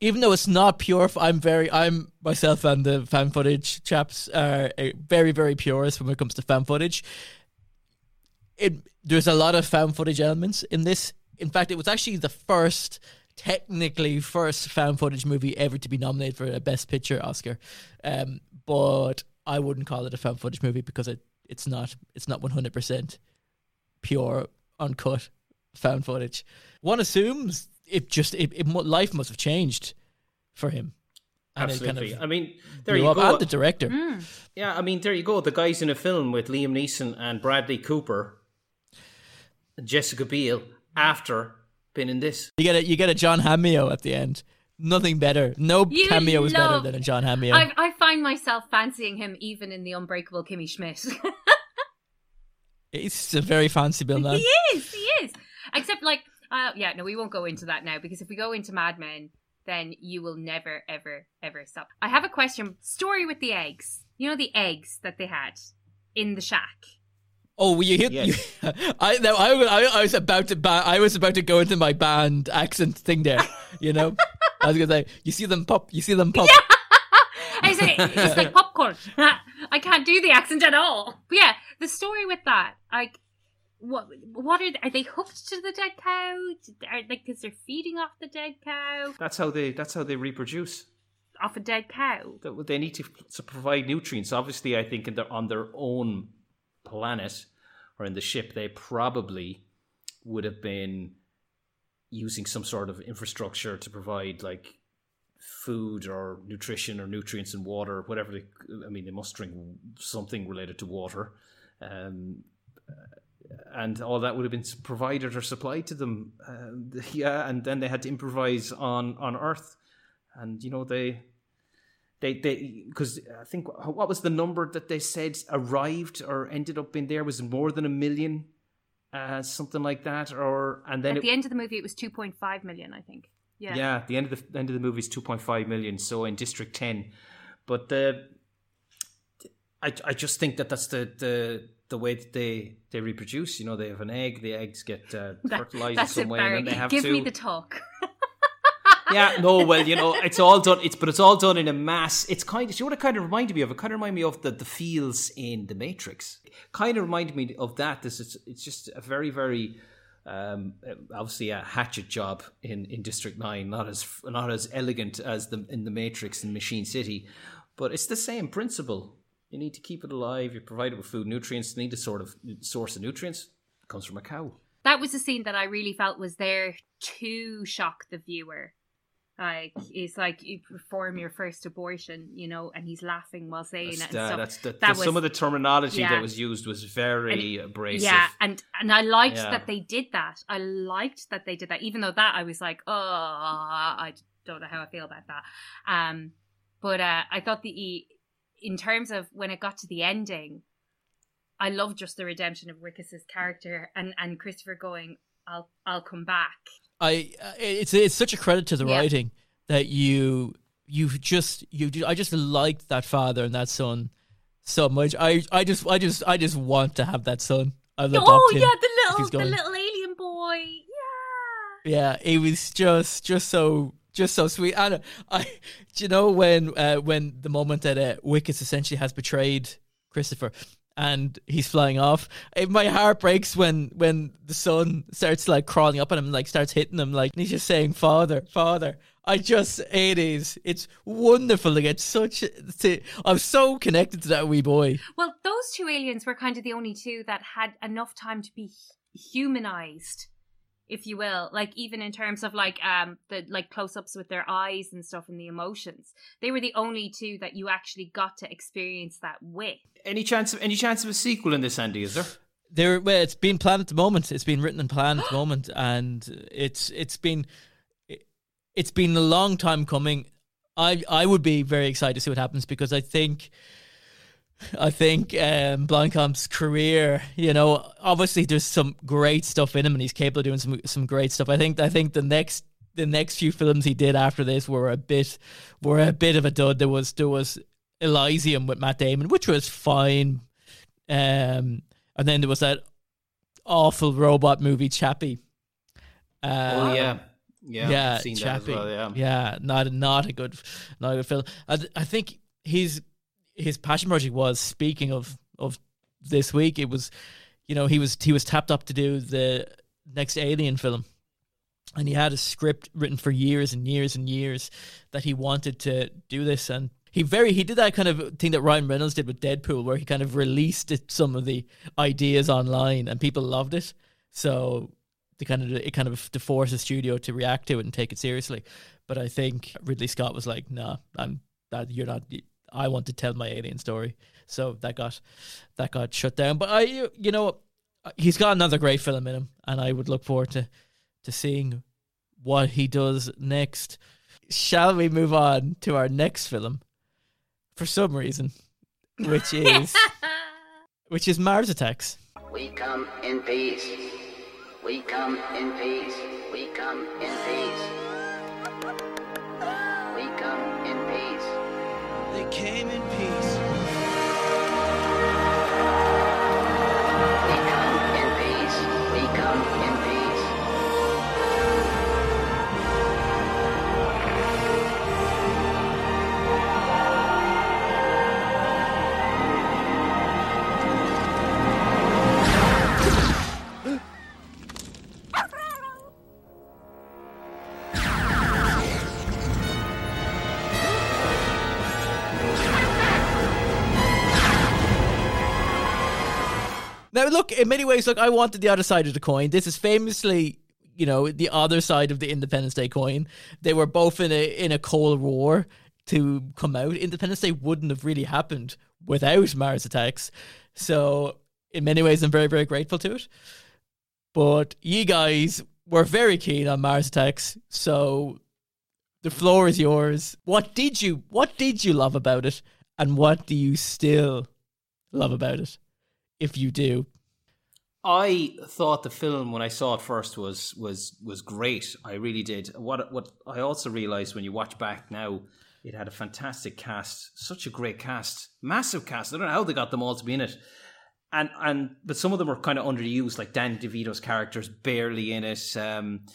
Even though it's not pure, I'm very, I'm myself and the found footage chaps are uh, very, very purist when it comes to found footage it there's a lot of found footage elements in this. In fact, it was actually the first technically first found footage movie ever to be nominated for a Best Picture Oscar. Um, but I wouldn't call it a found footage movie because it it's not it's not one hundred percent pure uncut found footage. One assumes it just it, it life must have changed for him. And Absolutely. Kind of I mean, there you up, go. And the director. Mm. Yeah, I mean, there you go. The guys in a film with Liam Neeson and Bradley Cooper, Jessica Biel, after been in this. You get a you get a John Hammio at the end. Nothing better. No you cameo love, is better than a John Hammio. I, I find myself fancying him even in the Unbreakable Kimmy Schmidt. He's a very fancy Bill man. He is. He is. Except like, uh, yeah, no, we won't go into that now because if we go into Mad Men, then you will never, ever, ever stop. I have a question. Story with the eggs. You know the eggs that they had in the shack. Oh, well, you hit. Yes. You, I, no, I, I, I, was about to. Ba- I was about to go into my band accent thing there. You know, I was gonna say, you see them pop. You see them pop. Yeah. I say it's like popcorn. I can't do the accent at all. But yeah, the story with that, like, what what are they, are they hooked to the dead cow? Are like because they're feeding off the dead cow? That's how they. That's how they reproduce. Off a dead cow. They need to, to provide nutrients. Obviously, I think in their, on their own planet or in the ship, they probably would have been using some sort of infrastructure to provide like food or nutrition or nutrients and water, whatever. They, I mean, they must drink something related to water. Um, and all that would have been provided or supplied to them. Uh, yeah, and then they had to improvise on on Earth, and you know they they they because I think what was the number that they said arrived or ended up in there was more than a million, uh, something like that, or and then at it, the end of the movie it was two point five million, I think. Yeah, yeah. The end of the end of the movie is two point five million. So in District Ten, but the I I just think that that's the the the way that they they reproduce. You know, they have an egg. The eggs get uh, fertilized that, some way, and then they have Give to. me the talk. yeah, no, well, you know, it's all done. It's but it's all done in a mass. It's kind of you know what it kind of reminded me of. It kind of reminded me of the the fields in the Matrix. Kind of reminded me of that. This is it's just a very very. Um, obviously a hatchet job in, in District Nine, not as not as elegant as the in the Matrix in Machine City, but it's the same principle. You need to keep it alive. You provide it with food, nutrients. You need a sort of source of nutrients. It comes from a cow. That was a scene that I really felt was there to shock the viewer like it's like you perform your first abortion, you know, and he's laughing while saying that's it. And the, that's the, that the, was, some of the terminology yeah. that was used was very and, abrasive. Yeah, and and I liked yeah. that they did that. I liked that they did that, even though that I was like, oh, I don't know how I feel about that. Um, but uh, I thought the in terms of when it got to the ending, I love just the redemption of Wikus's character and and Christopher going, I'll I'll come back. I uh, it's it's such a credit to the yeah. writing that you you just you I just liked that father and that son so much. I I just I just I just want to have that son. I oh yeah, the little the little alien boy. Yeah. Yeah, it was just just so just so sweet. And I, you know, when uh, when the moment that uh, Wikus essentially has betrayed Christopher, and he's flying off. It, my heart breaks when when the son starts like crawling up on him, like starts hitting him, like he's just saying, "Father, father." I just it is. It's wonderful to get such. To, I'm so connected to that wee boy. Well, those two aliens were kind of the only two that had enough time to be humanized if you will like even in terms of like um the like close-ups with their eyes and stuff and the emotions. They were the only two that you actually got to experience that with. Any chance of any chance of a sequel in this andy is there? There well, it's been planned at the moment. It's been written and planned at the moment and it's it's been it's been a long time coming. I i would be very excited to see what happens because i think I think um, career, you know, obviously there's some great stuff in him, and he's capable of doing some some great stuff. I think I think the next the next few films he did after this were a bit were a bit of a dud. There was there was Elysium with Matt Damon, which was fine, um, and then there was that awful robot movie Chappie. Uh, oh yeah. Yeah, yeah, Chappie. Well, yeah, yeah, not not a good, not a good film. I, I think he's his passion project was. Speaking of of this week, it was, you know, he was he was tapped up to do the next Alien film, and he had a script written for years and years and years that he wanted to do this. And he very he did that kind of thing that Ryan Reynolds did with Deadpool where he kind of released it, some of the ideas online and people loved it. So the kind of it kind of to force the studio to react to it and take it seriously. But I think Ridley Scott was like nah I'm that you're not I want to tell my alien story so that got that got shut down but I you know he's got another great film in him and I would look forward to to seeing what he does next. Shall we move on to our next film? For some reason, which is which is Mars Attacks. We come in peace. We come in peace. We come in peace. Came in Now, look, in many ways, look, I wanted the other side of the coin. This is famously, you know, the other side of the Independence Day coin. They were both in a in a Cold War to come out. Independence Day wouldn't have really happened without Mars Attacks. So, in many ways, I'm very, very grateful to it. But you guys were very keen on Mars Attacks, so the floor is yours. What did you What did you love about it, and what do you still love about it? If you do. I thought the film when I saw it first was was was great. I really did. What what I also realized when you watch back now, it had a fantastic cast, such a great cast, massive cast. I don't know how they got them all to be in it. And and but some of them were kind of underused, like Dan DeVito's character's barely in it. Um,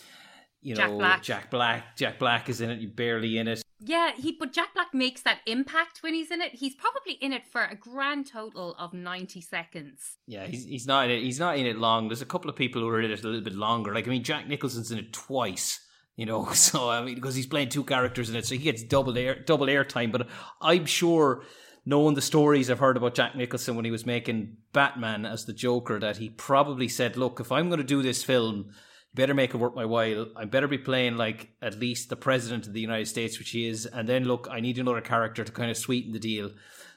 you know, Jack know, Black. Jack Black. Jack Black is in it. You barely in it. Yeah, he but Jack Black makes that impact when he's in it. He's probably in it for a grand total of ninety seconds. Yeah, he's he's not in it. He's not in it long. There's a couple of people who are in it a little bit longer. Like I mean, Jack Nicholson's in it twice. You know, so I mean, because he's playing two characters in it, so he gets double air double airtime. But I'm sure, knowing the stories I've heard about Jack Nicholson when he was making Batman as the Joker, that he probably said, "Look, if I'm going to do this film." Better make it worth my while. I better be playing like at least the president of the United States, which he is, and then look, I need another character to kind of sweeten the deal.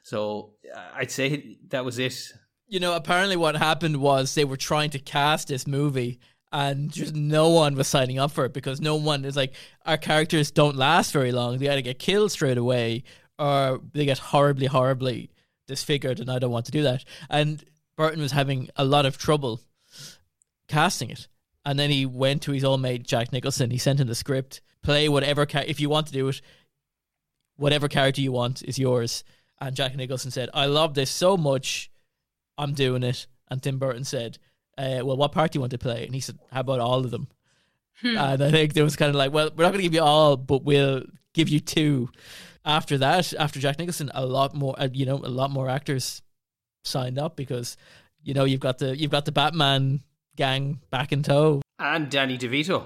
So uh, I'd say that was it. You know, apparently what happened was they were trying to cast this movie and just no one was signing up for it because no one is like our characters don't last very long. They either get killed straight away or they get horribly, horribly disfigured, and I don't want to do that. And Burton was having a lot of trouble casting it. And then he went to his old mate Jack Nicholson. He sent him the script. Play whatever ca- if you want to do it. Whatever character you want is yours. And Jack Nicholson said, "I love this so much, I'm doing it." And Tim Burton said, uh, "Well, what part do you want to play?" And he said, "How about all of them?" Hmm. And I think there was kind of like, "Well, we're not going to give you all, but we'll give you two. After that, after Jack Nicholson, a lot more, uh, you know, a lot more actors signed up because, you know, you've got the you've got the Batman gang back in tow. And Danny DeVito.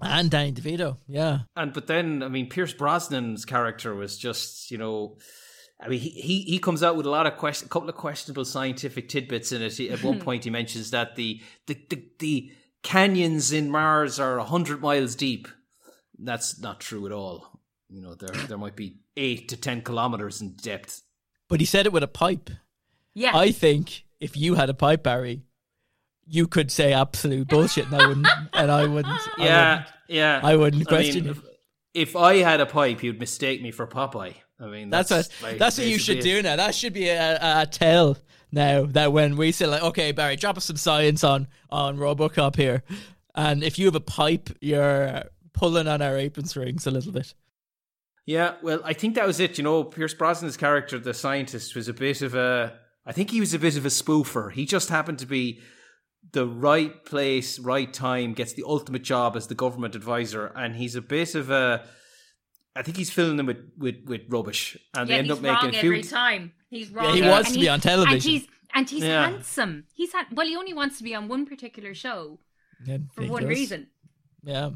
And Danny DeVito, yeah. And but then, I mean, Pierce Brosnan's character was just, you know, I mean, he he, he comes out with a lot of question, a couple of questionable scientific tidbits in it. At one point, he mentions that the the the, the canyons in Mars are hundred miles deep. That's not true at all. You know, there there might be eight to ten kilometers in depth. But he said it with a pipe. Yeah. I think if you had a pipe, Barry, you could say absolute bullshit, and I wouldn't. and I wouldn't. I Yeah, wouldn't- yeah. I wouldn't I question mean, it. If, if I had a pipe, you'd mistake me for Popeye. I mean, That's that's what like that's what you should do now. That should be a, a, a tell now that when we say like, okay, Barry, drop us some science on on RoboCop here, and if you have a pipe, you're pulling on our apron strings a little bit. Yeah, well, I think that was it. You know, Pierce Brosnan's character, the scientist, was a bit of a. I think he was a bit of a spoofer. He just happened to be the right place, right time, gets the ultimate job as the government advisor, and he's a bit of a. I think he's filling them with, with, with rubbish, and yeah, they end he's up making wrong a few. every time. He's wrong. he wants to be on television. and he's and he's Yeah. handsome. He's ha- well, he only wants to be on one particular show Yeah, for one does. reason. Yeah.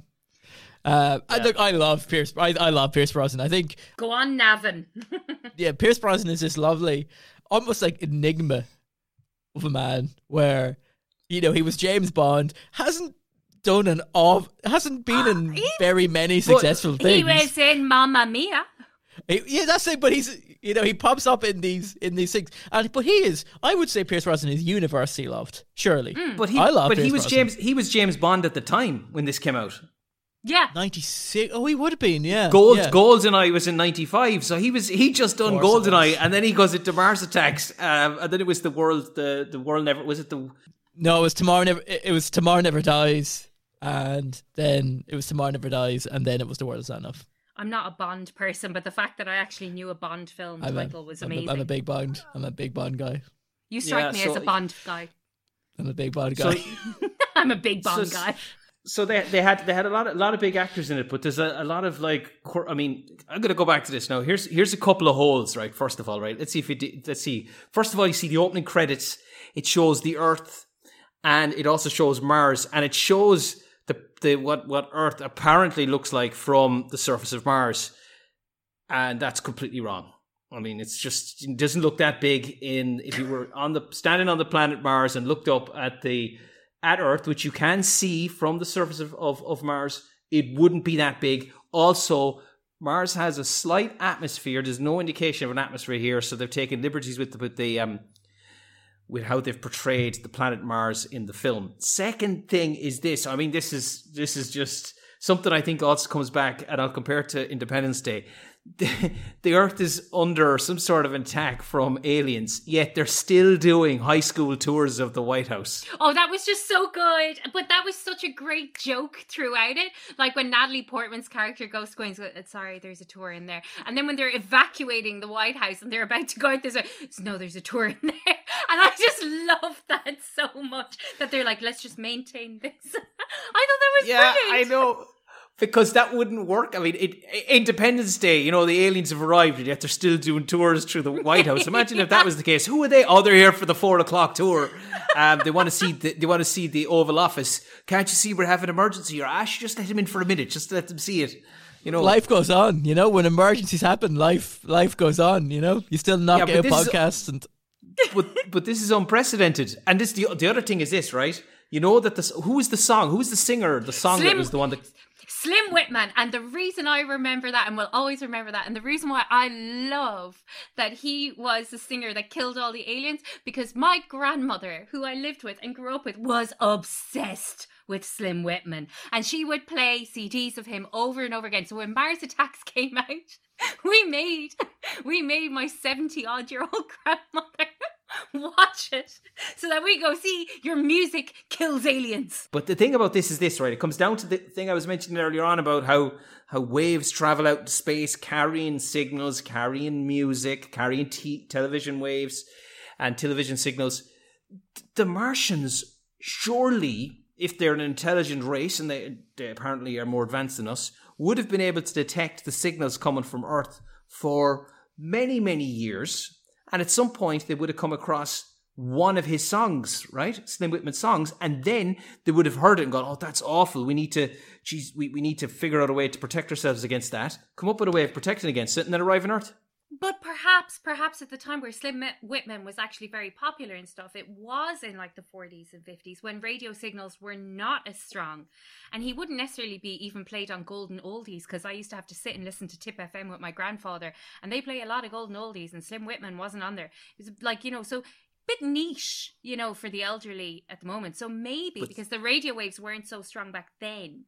Uh, I, look, I love Pierce. I, I love Pierce Brosnan. I think Go on, Navin. yeah, Pierce Brosnan is this lovely, almost like enigma of a man where, you know, he was James Bond, hasn't done an off, hasn't been in very many successful things. he was in Mamma Mia. He- yeah, that's it. But he's, you know, he pops up in these in these things, and but he is. I would say Pierce Brosnan is universally loved. Surely, But he, I love. but he was Brosnan. James. He was James Bond at the time when this came out. Yeah. ninety six. Oh, he would have been. Yeah, Gold, yeah. Goldeneye was in '95, so he was he just done Of course Goldeneye, and then he goes into Mars Attacks, um, and then it was the world, the the world never was it the No, it was tomorrow never. It it was tomorrow never dies, and then it was tomorrow never dies, and then it was the world is not enough. I'm not a Bond person, but the fact that I actually knew a Bond film I'm a- title was I'm a- amazing. I'm a big Bond. I'm a big Bond guy. you strike Yeah, me so- as a Bond guy. I'm a big Bond So- guy. I'm a big Bond So- guy. So they they had they had a lot of, a lot of big actors in it, but there's a, a lot of like I mean I'm gonna go back to this now. Here's here's a couple of holes, right? First of all, right? Let's see if it let's see. First of all, you see the opening credits. It shows the Earth, and it also shows Mars, and it shows the the what what Earth apparently looks like from the surface of Mars, and that's completely wrong. I mean, it's just it doesn't look that big. In if you were on the standing on the planet Mars and looked up at the at Earth, which you can see from the surface of, of, of Mars, it wouldn't be that big. Also, Mars has a slight atmosphere. There's no indication of an atmosphere here, so they've taken liberties with the, with the um with how they've portrayed the planet Mars in the film. Second thing is this. I mean, this is this is just something I think also comes back, and I'll compare it to Independence Day. The, the Earth is under some sort of attack from aliens, yet they're still doing high school tours of the White House. Oh, that was just so good. But that was such a great joke throughout it. Like when Natalie Portman's character goes to go and goes, sorry, there's a tour in there. And then when they're evacuating the White House and they're about to go out, there's a, no, there's a tour in there. And I just love that so much that they're like, let's just maintain this. I thought that was Yeah, brilliant. I know. Because that wouldn't work. I mean, it, Independence Day, you know, the aliens have arrived and yet they're still doing tours through the White House. Imagine if that was the case. Who are they? Oh, they're here for the four o'clock tour. Um, they want to see the, they want to see the Oval Office. Can't you see we're having an emergency? Or Ash, just let them in for a minute, just to let them see it. You know, life goes on. You know, when emergencies happen, life life goes on. You know, you still knock Yeah, but out this is- podcasts and but but this is unprecedented. And this the the other thing is this, right? You know that this who is the song? Who is the singer? The song that was the one that Slim Whitman. And the reason I remember that and will always remember that, and the reason why I love that he was the singer that killed all the aliens, because my grandmother, who I lived with and grew up with, was obsessed with Slim Whitman. And she would play CDs of him over and over again. So when Mars Attacks came out, we made we made my 70 odd year old grandmother watch it so that we go see your music kills aliens. But the thing about this is this, right? It comes down to the thing I was mentioning earlier on about how how waves travel out to space, carrying signals, carrying music, carrying t- television waves and television signals. The Martians, surely, if they're an intelligent race and they, they apparently are more advanced than us, would have been able to detect the signals coming from Earth for many, many years. And at some point, they would have come across one of his songs, right? Slim Whitman songs, and then they would have heard it and gone, "Oh, that's awful. We need to, geez, we, we need to figure out a way to protect ourselves against that. Come up with a way of protecting against it, and then arrive on Earth." But perhaps, perhaps at the time where Slim Whitman was actually very popular and stuff, it was in like the 40s and 50s when radio signals were not as strong. And he wouldn't necessarily be even played on golden oldies because I used to have to sit and listen to Tipp FM with my grandfather and they play a lot of golden oldies and Slim Whitman wasn't on there. It was like, you know, so bit niche, you know, for the elderly at the moment. So maybe But- because the radio waves weren't so strong back then.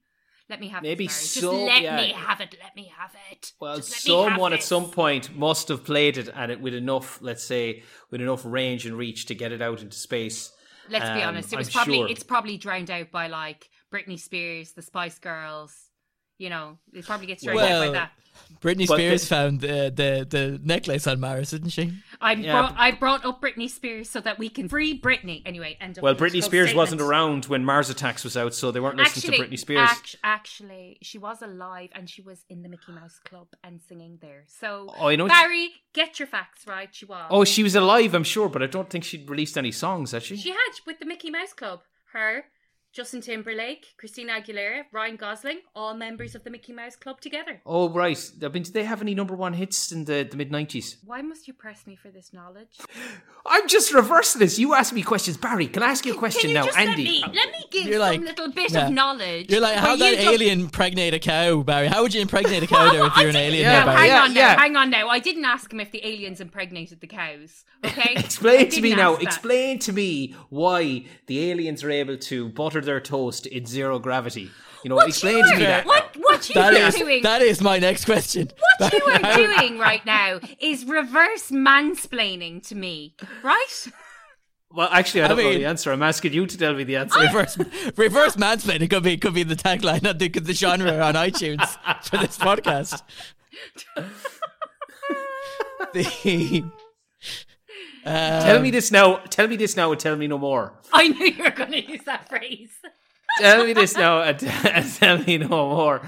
Let me have Maybe it. Just so- let yeah. me have it. Let me have it. Well, Just let me have someone at some point must have played it and it with enough, let's say, with enough range and reach to get it out into space. Let's be Um, honest. It was I'm probably sure. it's probably drowned out by like Britney Spears, the Spice Girls. You know, it probably gets drowned out by that. Britney Spears the- found the, the the necklace on Mars, didn't she? I Yeah, brought I brought up Britney Spears so that we can free Britney. Anyway, end of Well, Britney Spears wasn't around when Mars Attacks was out, so they weren't listening Actually, to Britney Spears. act- actually, she was alive and she was in the Mickey Mouse Club and singing there. So, Oh, I know what Barry, get your facts right. She was. oh, she was alive, I'm sure, but I don't think she'd released any songs, had she? She had with the Mickey Mouse Club. Her, Justin Timberlake, Christina Aguilera, Ryan Gosling, all members of the Mickey Mouse Club together. Oh right. I mean, did they have any number one hits in the, the mid nineties? Why must you press me for this knowledge? I'm just reversing this. You ask me questions, Barry. Can I ask you a question Can you now, just Andy? Let me, let me give You're some like- little bit yeah. of knowledge. You're like, how you that alien impregnate a cow, Barry? How would you impregnate a cow there if you're an alien Yeah, there, Barry? hang Yeah, on now, yeah. hang on now. I didn't ask him if the aliens impregnated the cows. Okay, Explain to me now. that. Explain to me why the aliens are able to butter their toast in zero gravity. You know, What explain you to me that. What what you That are is doing? that is my next question. what you are doing right now is reverse mansplaining to me, right? Well, actually, I I don't know mean- the answer. I'm asking you to tell me the answer. reverse reverse mansplaining could be could be the tagline of the, the genre on iTunes for this podcast. the tell me this now. Tell me this now, and tell me no more. I knew you were going to use that phrase. tell me this now, and, and tell me no more.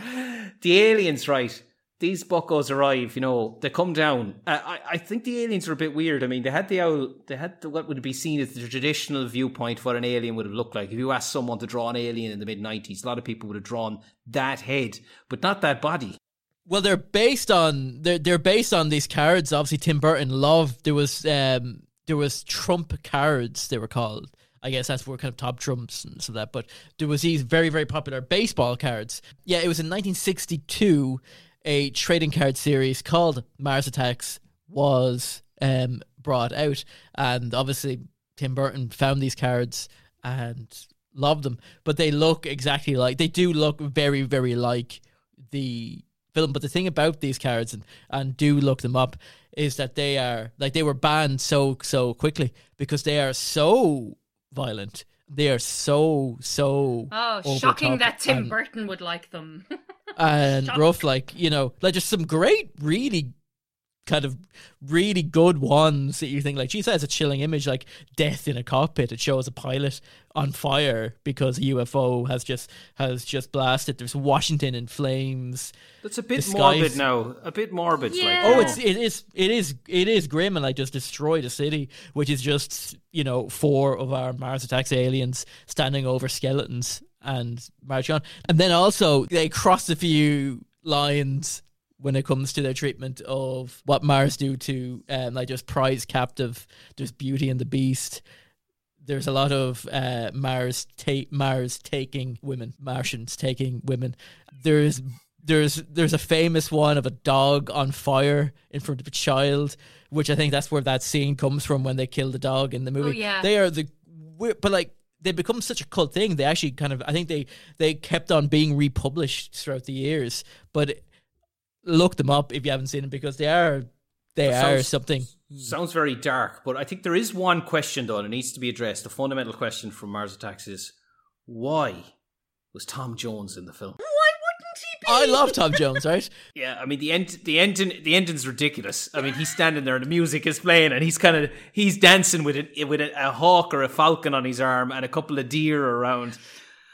The aliens, right? These buckos arrive. You know, they come down. Uh, I, I think the aliens are a bit weird. I mean, they had the owl. They had the, what would be seen as the traditional viewpoint of what an alien would have looked like. If you asked someone to draw an alien in the mid '90s, a lot of people would have drawn that head, but not that body. Well, they're based on they're they're based on these cards. Obviously, Tim Burton loved. There was um there was Trump cards. They were called. I guess that's where kind of top trumps and stuff like that. But there was these very very popular baseball cards. Yeah, it was in 1962. A trading card series called Mars Attacks was um brought out, and obviously Tim Burton found these cards and loved them. But they look exactly like they do look very very like the film. But the thing about these cards, and, and do look them up, is that they are like they were banned so so quickly because they are so violent. They are so so Oh, shocking that Tim and- Burton would like them. and Shock. rough. Like you know, like just some great, really kind of really good ones that you think like, geez, that's a chilling image, like death in a cockpit. It shows a pilot on fire because a UFO has just has just blasted. There's Washington in flames. That's a bit The morbid skies- now. A bit morbid. Yeah. Like, Oh, it's it is it is it is grim and like just destroyed a city, which is just you know four of our Mars attacks aliens standing over skeletons and march on, and then also they cross a few lines when it comes to their treatment of what Mars do to um, like just prize captive. There's Beauty and the Beast. There's a lot of uh, Mars take Mars taking women, Martians taking women. There's there's there's a famous one of a dog on fire in front of a child, which I think that's where that scene comes from when they kill the dog in the movie. Oh, yeah. They are the but like they become such a cult thing. They actually kind of I think they they kept on being republished throughout the years. But look them up if you haven't seen them because they are they That are sounds- something. Sounds very dark, but I think there is one question though that needs to be addressed. The fundamental question from Mars Attacks is why was Tom Jones in the film? Why wouldn't he be? I love Tom Jones, right? Yeah, I mean the end, the ending, the ending's ridiculous. I mean he's standing there and the music is playing and he's kind of he's dancing with it with a, a hawk or a falcon on his arm and a couple of deer around.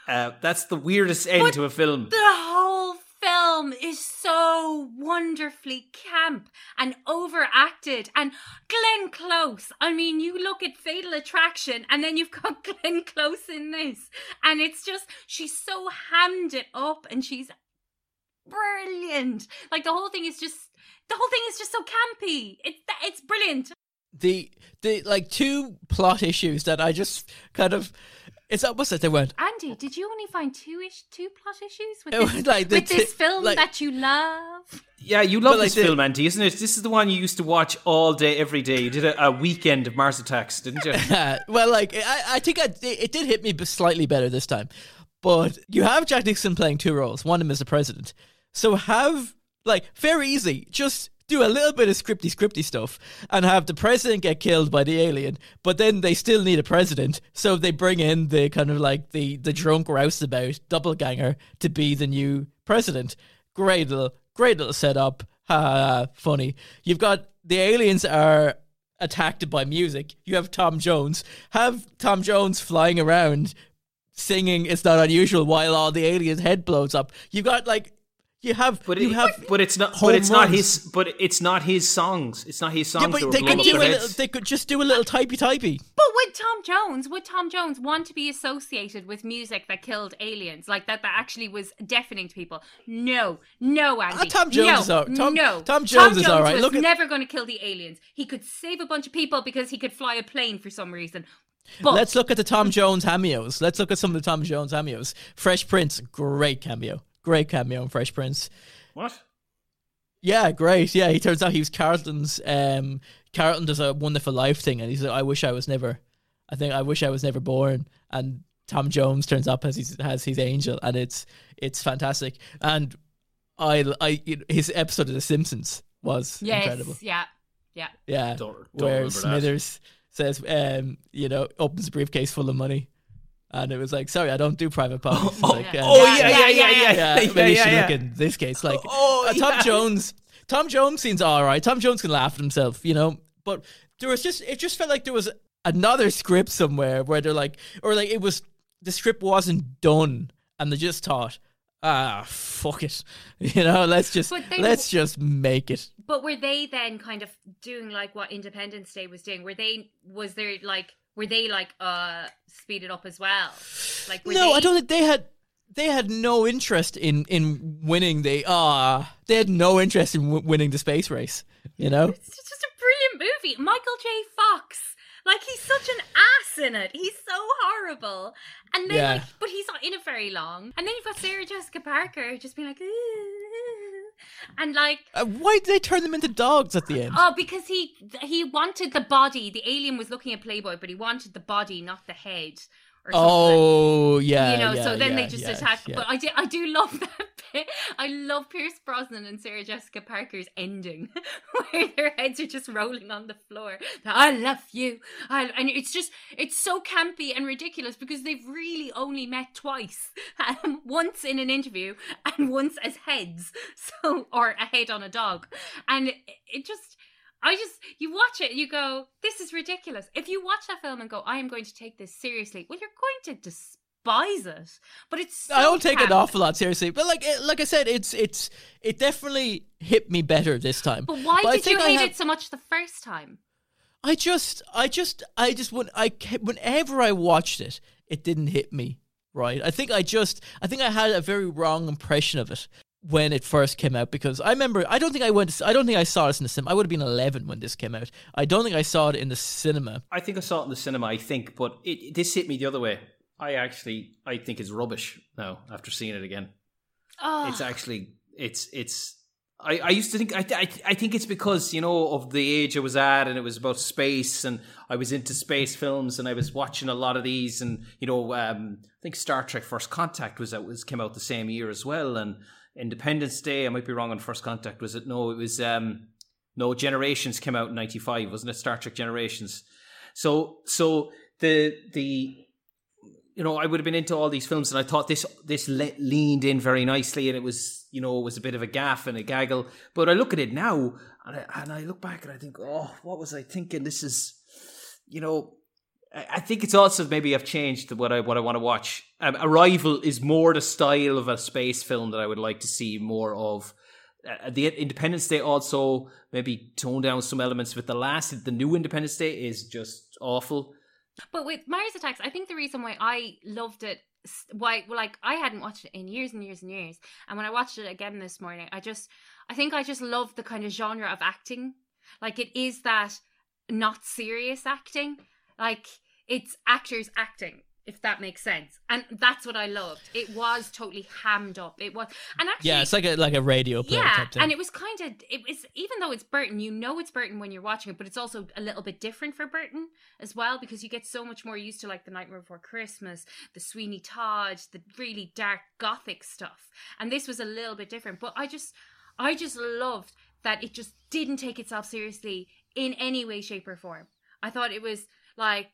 Uh, that's the weirdest end to a film. The whole film is so wonderfully camp and overacted. And Glenn Close, I mean, you look at Fatal Attraction and then you've got Glenn Close in this. And it's just, she's so hammed it up and she's brilliant. Like the whole thing is just, the whole thing is just so campy. It's, it's brilliant. the the like two plot issues that I just kind of it's almost like they went Andy, did you only find two ish, two plot issues with It this, was like the with this film like- that you love? Yeah, you love But, like, this the- film, Andy, isn't it? This is the one you used to watch all day, every day. You did a, a weekend of Mars Attacks, didn't you? well, like I, I think I, it did hit me slightly better this time. But you have Jack Nixon playing two roles. One of them is the president. So have like very easy, just do a little bit of scripty scripty stuff and have the president get killed by the alien, but then they still need a president, so they bring in the kind of like the the drunk roustabout doppelganger to be the new president. Great little great little setup. Funny. You've got the aliens are attacked by music. You have Tom Jones. Have Tom Jones flying around singing "It's Not Unusual" while all the aliens' head blows up. You've got like You have, But you have, but it's not. But it's not his. But it's not his songs. It's not his songs. Yeah, but they could do a little, they could just do a little typey typey. But would Tom Jones, would Tom Jones want to be associated with music that killed aliens, like that that actually was deafening to people? No, no, Andy. Ah, Tom Jones no, is all- Tom- no. Tom Jones is Jones all right. Was Look at- never going to kill the aliens. He could save a bunch of people because he could fly a plane for some reason. But Let's look at the Tom Jones cameos. Let's look at some of the Tom Jones cameos. Fresh Prince, great cameo. Great cameo in Fresh Prince. What? Yeah, great. Yeah, he turns out he was Carlton's. Um, Carlton does a wonderful life thing, and he's like, "I wish I was never." I think I wish I was never born. And Tom Jones turns up as his has his angel, and it's it's fantastic. And I I his episode of The Simpsons was yes, incredible. yeah, yeah. Yeah, Don't- don't where remember that. Smithers says, um, you know, opens a briefcase full of money. And it was like, sorry, I don't do private parties. It's like, um, oh, yeah, yeah, yeah, yeah, yeah, yeah, maybe you yeah, should yeah. look in this case. Like, Oh, uh, Tom yeah. Jones, Tom Jones seems all right. Tom Jones can laugh at himself, you know. But there was just, it just felt like there was another script somewhere where they're like, or like it was the script wasn't done, and they just thought, ah, fuck it, you know, let's just they- let's just make it. But were they then kind of doing like what Independence Day was doing? Were they was there like were they like uh speed it up as well? Like no, they, I don't think they had. They had no interest in in winning the ah. they had no interest in w- winning the space race. You know. It's just a brilliant movie. Michael J. Fox. Like he's such an ass in it. He's so horrible. And then Yeah. like but he's not in it very long. And then you've got Sarah Jessica Parker just being like "Ooh." And like Uh, why did they turn them into dogs at the end? Oh, because he he wanted the body. The alien was looking at Playboy, but he wanted the body, not the head. Or something. oh yeah, you know, yeah, so then they just yeah, attack. yeah. But I do, I do love that bit. I love Pierce Brosnan and Sarah Jessica Parker's ending, where their heads are just rolling on the floor. I love you, I, and it's just, it's so campy and ridiculous because they've really only met twice, um, once in an interview and once as heads, so or a head on a dog, and it, it just. I just you watch it and you go, this is ridiculous. If you watch that film and go, I am going to take this seriously, well, you're going to despise it. But it's so I don't take it an awful lot seriously, but like like I said, it's it's it definitely hit me better this time. But why I did you hate have- it so much the first time? I just, I just, I just when I whenever I watched it, it didn't hit me right. I think I just, I think I had a very wrong impression of it when it first came out because I remember, I don't think I went, to, I don't think I saw this in the cinema. I would have been eleven when this came out. I don't think I saw it in the cinema. I think I saw it in the cinema. I think, but it, this hit me the other way. I actually, I think it's rubbish now after seeing it again. Oh, It's actually, it's, it's. I, I used to think I, I I think it's because you know of the age I was at and it was about space and I was into space films and I was watching a lot of these and you know um, I think Star Trek First Contact was out was came out the same year as well and Independence Day I might be wrong on First Contact was it no it was um, no Generations came out in '95 wasn't it Star Trek Generations so so the the you know, I would have been into all these films, and I thought this this le- leaned in very nicely, and it was you know it was a bit of a gaff and a gaggle. But I look at it now, and I, and I look back and I think, oh, what was I thinking? This is, you know, I, think it's also maybe I've changed what I what I want to watch. Um, Arrival is more the style of a space film that I would like to see more of. Uh, the Independence Day also maybe tone down some elements with the last. The new Independence Day is just awful. But with Mars Attacks, I think the reason why I loved it, why well, like I hadn't watched it in years and years and years, and when I watched it again this morning, I just, I think I just love the kind of genre of acting. Like it is that not serious acting, like it's actors acting, if that makes sense, and that's what I loved. It was totally hammed up. It was, and actually, Yeah, it's like a like a radio play yeah, and it was kind of it was even though it's Burton, you know it's Burton when you're watching it, but it's also a little bit different for Burton as well because you get so much more used to like the Nightmare Before Christmas, the Sweeney Todd, the really dark gothic stuff, and this was a little bit different. But I just, I just loved that it just didn't take itself seriously in any way, shape, or form. I thought it was like,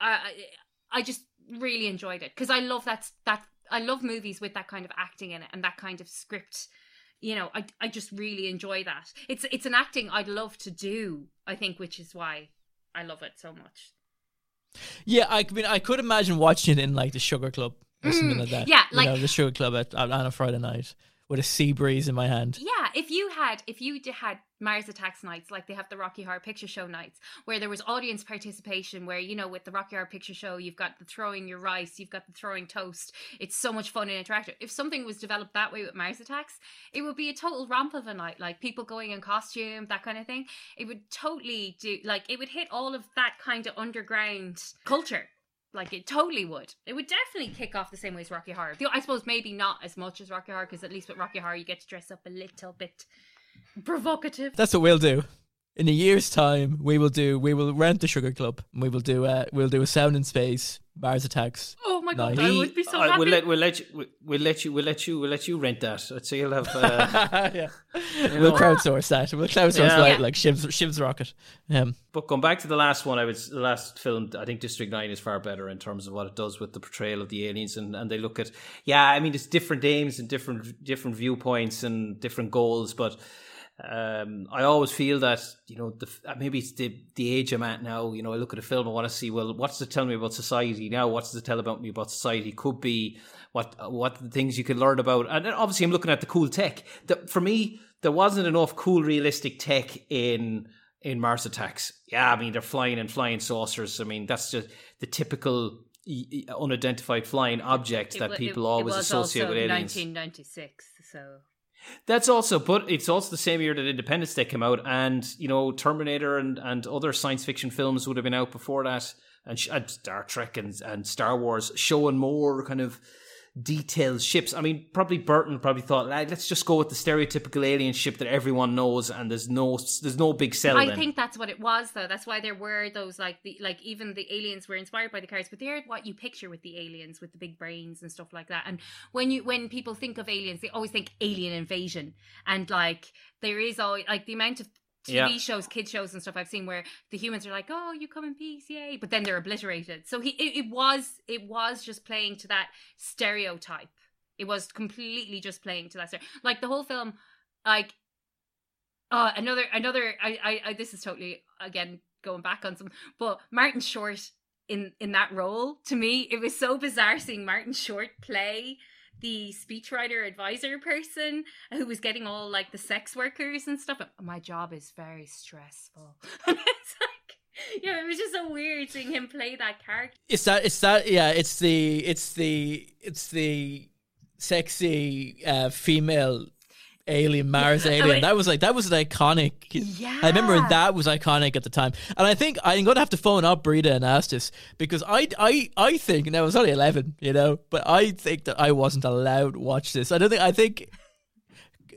I, I just really enjoyed it because I love that that I love movies with that kind of acting in it and that kind of script you know, I I just really enjoy that. It's it's an acting I'd love to do. I think, which is why I love it so much. Yeah, I mean, I could imagine watching it in like the Sugar Club or something Mm, like that. yeah, You like- know, the Sugar Club at, on a Friday night. With a sea breeze in my hand. Yeah, if you had if you had Mars Attacks nights like they have the Rocky Horror Picture Show nights, where there was audience participation, where you know with the Rocky Horror Picture Show you've got the throwing your rice, you've got the throwing toast. It's so much fun and interactive. If something was developed that way with Mars Attacks, it would be a total romp of a night, like people going in costume, that kind of thing. It would totally do like it would hit all of that kind of underground culture. Like it totally would. It would definitely kick off the same way as Rocky Horror. I suppose maybe not as much as Rocky Horror, because at least with Rocky Horror you get to dress up a little bit provocative. That's what we'll do. In a year's time, we will do. We will rent the Sugar Club. And we will do. Uh, we'll do a sound in space. Mars attacks. Oh my god, night. I would be so Uh, happy. we'll let we'll let you we'll- we'll let you we'll let you we'll let you rent that. I'd say you'll have. Uh, yeah. you We'll know. crowdsource that. We'll crowdsource Yeah. like, Yeah. like Shiv's, Shiv's rocket. Um, But going back to the last one, I was the last film. I think District Nine is far better in terms of what it does with the portrayal of the aliens, and, and they look at yeah. I mean, it's different aims and different different viewpoints and different goals, but um, I always feel that you know the uh, maybe it's the the age I'm at now. You know, I look at a film, I want to see well, what's it tell me about society now? What's it tell about me about society? Could be what what the things you can learn about, and obviously I'm looking at the cool tech. The, for me, there wasn't enough cool, realistic tech in in Mars Attacks. Yeah, I mean they're flying and flying saucers. I mean that's just the typical unidentified flying object It that people it, always it associate with aliens. 1996, so That's also, but it's also the same year that Independence Day came out, and you know Terminator and, and other science fiction films would have been out before that, and, and Star Trek and, and Star Wars showing more kind of detailed ships. I mean, probably Burton probably thought, "Lad, let's just go with the stereotypical alien ship that everyone knows, and there's no there's no big sell. I then. think that's what it was, though. That's why there were those like the like even the aliens were inspired by the cars, but they're what you picture with the aliens, with the big brains and stuff like that. And when you when people think of aliens, they always think alien invasion, and like there is always like the amount of TV Yeah. shows, kid shows, and stuff I've seen where the humans are like, "Oh, you come in peace, yay!" But then they're obliterated. So he it, it was it was just playing to that stereotype. It was completely just playing to that stereotype. like the whole film, like uh, another another I, I I this is totally again going back on some but Martin Short in in that role to me it was so bizarre seeing Martin Short play the speechwriter advisor person who was getting all like the sex workers and stuff. My job is very stressful. It's like yeah, it was just so weird seeing him play that character. It's that. It's that. Yeah. It's the. It's the. It's the sexy uh, female alien Mars Yeah. alien. Wait. That was like that was an iconic. Yeah. I remember that was iconic at the time, and I think I'm going to have to phone up Brita and ask this because I I I think now I was only 11, you know, but I think that I wasn't allowed to watch this. I don't think I think.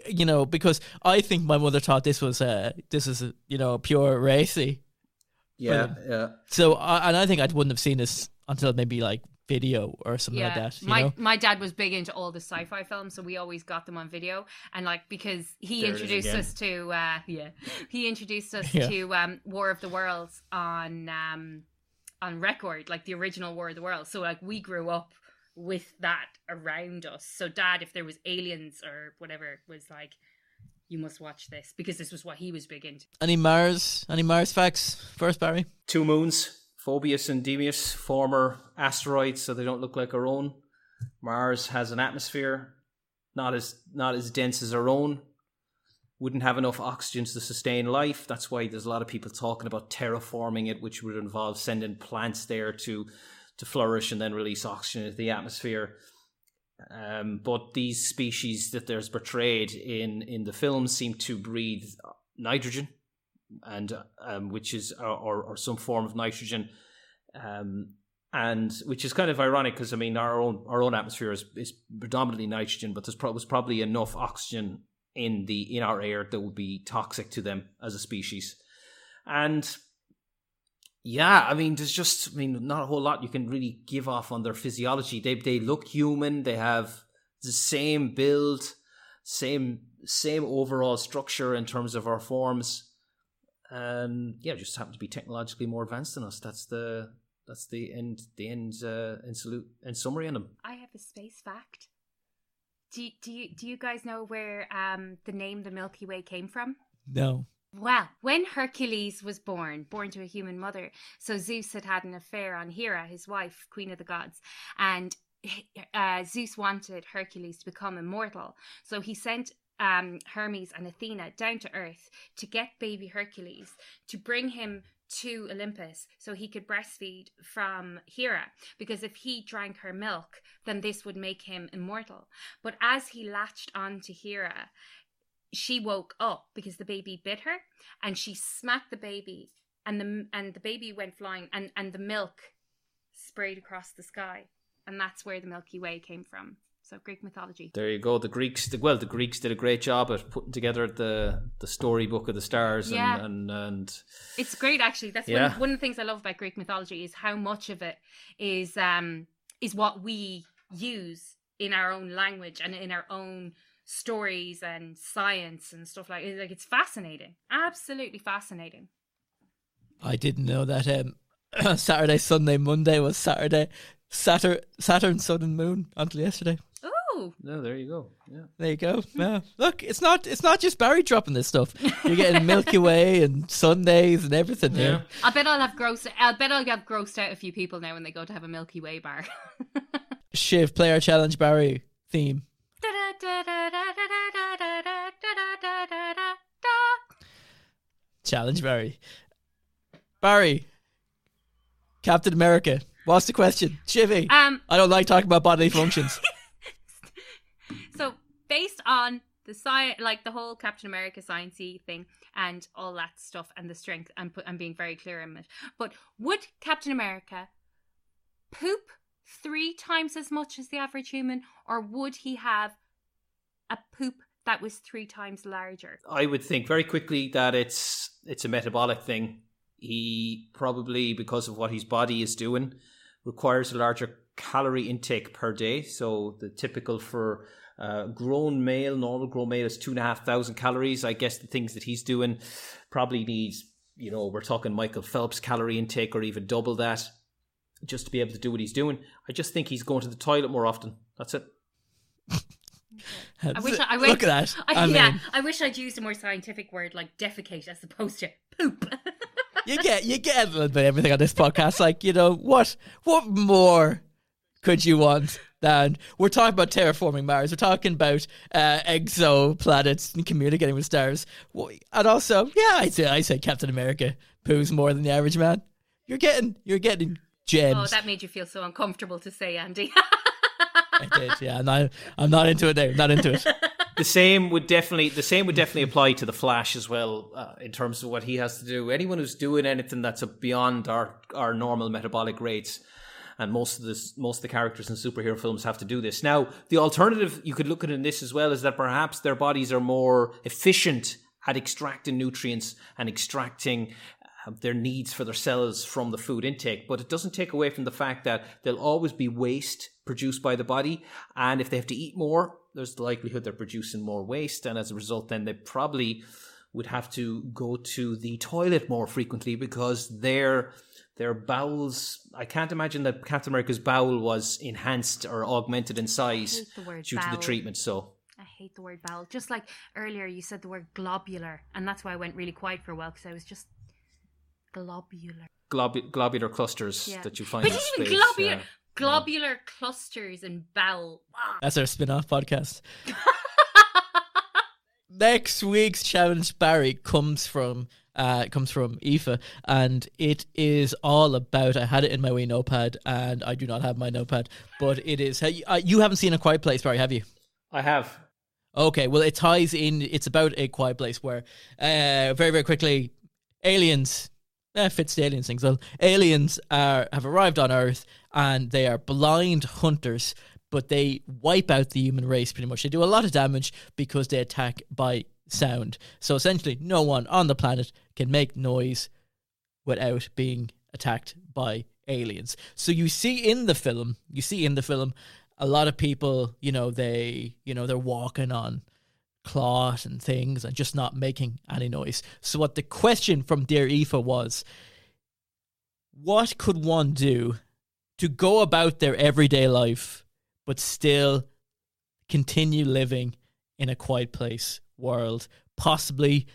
You know, because I think my mother thought this was uh this is a, you know pure racy. yeah, film. yeah. So, I and I think I wouldn't have seen this until maybe like video or something like that. You my know? my dad was big into all the sci-fi films, so we always got them on video. And like because he There introduced us to uh yeah, he introduced us Yeah. to um War of the Worlds on um on record, like the original War of the Worlds. So like we grew up with that around us. So dad, if there was aliens or whatever, was like, you must watch this because this was what he was big into. Any Mars? Any Mars facts first, Barry? Two moons, Phobos and Deimos, former asteroids, so they don't look like our own. Mars has an atmosphere, not as not as dense as our own. Wouldn't have enough oxygen to sustain life. That's why there's a lot of people talking about terraforming it, which would involve sending plants there to to flourish and then release oxygen into the atmosphere. Um, but these species that there's portrayed in in the film seem to breathe nitrogen, and um, which is or, or, some form of nitrogen, um, and which is kind of ironic because I mean our own our own atmosphere is, is predominantly nitrogen, but there's pro- was probably enough oxygen in the in our air that would be toxic to them as a species, and yeah, I mean, there's just, I mean, not a whole lot you can really give off on their physiology. They they look human. They have the same build, same same overall structure in terms of our forms, and yeah, just happen to be technologically more advanced than us. That's the that's the end the end uh, in salute in summary on them. I have a space fact. Do you, do you do you guys know where um the name the Milky Way came from? No. Well, when Hercules was born, born to a human mother, so Zeus had had an affair on Hera, his wife, queen of the gods, and uh, Zeus wanted Hercules to become immortal, so he sent um, Hermes and Athena down to Earth to get baby Hercules to bring him to Olympus so he could breastfeed from Hera. Because if he drank her milk then this would make him immortal. But as he latched on to Hera she woke up because the baby bit her and she smacked the baby and the and the baby went flying and and the milk sprayed across the sky. And that's where the Milky Way came from so Greek mythology. There you go. The Greeks, well, the Greeks did a great job at putting together the the storybook of the stars. Yeah. and and, and It's great, actually. That's Yeah. one, one of the things I love about Greek mythology is how much of it is um is what we use in our own language and in our own stories and science and stuff like. Like it's fascinating, absolutely fascinating. I didn't know that um, Saturday, Sunday, Monday was Saturday, Saturn, Saturn, Sun, and Moon until yesterday. Oh, no, there you go. Yeah. There you go. Yeah. Look, it's not it's not just Barry dropping this stuff. You're getting Milky Way and Sundays and everything here. I bet I'll have grossed. I bet I'll have grossed out a few people now when they go to have a Milky Way bar. Shiv, player challenge Barry theme. Challenge Barry. Barry. Captain America. What's the question? Chivy. Um, I don't like talking about bodily functions. So based on the science, like the whole Captain America sciencey thing and all that stuff and the strength, and put, I'm being very clear in it. But would Captain America poop three times as much as the average human, or would he have a poop that was three times larger? I would think very quickly that it's it's a metabolic thing. He probably, because of what his body is doing, requires a larger calorie intake per day. So the typical for uh, grown male, normal grown male is two and a half thousand calories. I guess the things that he's doing probably needs, you know, we're talking Michael Phelps calorie intake or even double that just to be able to do what he's doing. I just think he's going to the toilet more often. That's it. I wish I, I Look at that. I, I yeah, mean- I wish I'd used a more scientific word like defecate as opposed to poop. you get you get a little bit everything on this podcast. Like you know what what more could you want than we're talking about terraforming Mars? We're talking about uh, exoplanets and communicating with stars, and also yeah, I say I say Captain America poos more than the average man. You're getting you're getting gems. oh, that made you feel so uncomfortable to say, Andy. I did, yeah. I'm not I'm not into it now. Not into it. the same would definitely the same would definitely apply to the Flash as well uh, in terms of what he has to do. Anyone who's doing anything that's beyond our our normal metabolic rates, and most of this most of the characters in superhero films have to do this. Now, the alternative you could look at in this as well is that perhaps their bodies are more efficient at extracting nutrients and extracting uh, their needs for their cells from the food intake, but it doesn't take away from the fact that there'll always be waste produced by the body, and if they have to eat more, there's the likelihood they're producing more waste, and as a result, then they probably would have to go to the toilet more frequently because their their bowels. I can't imagine that Captain America's bowel was enhanced or augmented in size hate the word due to the treatment. So I hate the word bowel. Just like earlier, you said the word globular, and that's why I went really quiet for a while because I was just globular. globu- globular clusters Yeah. that you find But in even space. globular, yeah. Globular clusters and bowel. That's our spin-off podcast. Next week's challenge, Barry, comes from uh, comes from Aoife, and it is all about. I had it in my wee notepad, and I do not have my notepad, but it is. You- uh, you haven't seen a quiet place, Barry, have you? I have. Okay, well, it ties in. It's about a quiet place where, uh, very very quickly, aliens. Eh, fits the aliens thing. So aliens are have arrived on Earth, and they are blind hunters, but they wipe out the human race pretty much. They do a lot of damage because they attack by sound. So essentially, no one on the planet can make noise without being attacked by aliens. So you see in the film, you see in the film, a lot of people, you know, they, you know, they're walking on cloth and things and just not making any noise. So what the question from Dear Aoife was, what could one do to go about their everyday life but still continue living in a quiet place world? Possibly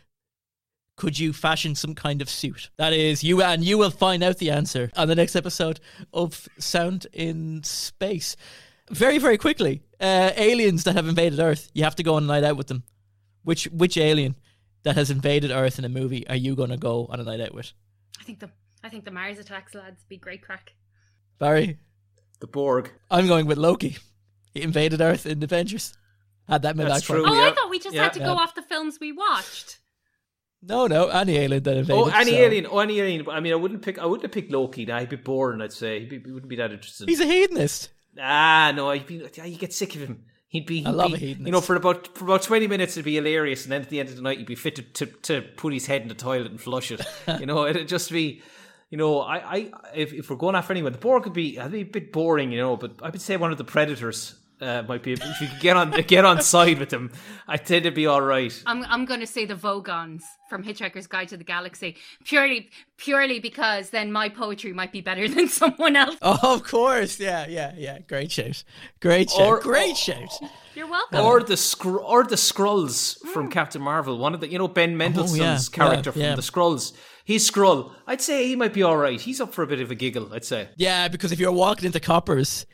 could you fashion some kind of suit? That is you and you will find out the answer on the next episode of Sound in Space. Very, very quickly. Uh, aliens that have invaded Earth. You have to go on a night out with them. Which which alien that has invaded Earth in a movie are you going to go on a night out with? I think the I think the Mars attacks lads be great crack. Barry? The Borg. I'm going with Loki. He invaded Earth in Avengers. Had that in That's true. Oh, yeah. I thought we just Yeah. had to go Yeah. off the films we watched. No, no, any alien that invaded. Oh, any so- alien. Oh, any alien. I mean, I wouldn't pick. I wouldn't have picked Loki. Nah, he'd be boring. I'd say he, he wouldn't be that interesting. He's a hedonist. Ah, no, I'd be. You get sick of him. He'd be. He'd I love be. You know, for about for about twenty minutes, it'd be hilarious, and then at the end of the night, he'd be fit to to, to put his head in the toilet and flush it. you know, it'd just be. You know, I, I, if, if we're going after anyone, the Borg could be, I'd be a bit boring, you know. But I would say one of the Predators uh, might be. If you could get on, get on side with them, I think it'd be all right. I'm I'm going to say the Vogons from Hitchhiker's Guide to the Galaxy purely purely because then my poetry might be better than someone else. Oh, of course. Yeah, yeah, yeah. Great shout. Great shout. Or- Great shout. You're welcome. or the scr- or the Skrulls from Captain Marvel. One of the you know Ben Mendelsohn's yeah, character yeah, from yeah. the Skrulls. He's Skrull. I'd say he might be all right. He's up for a bit of a giggle. I'd say. Yeah, because if you're walking into coppers,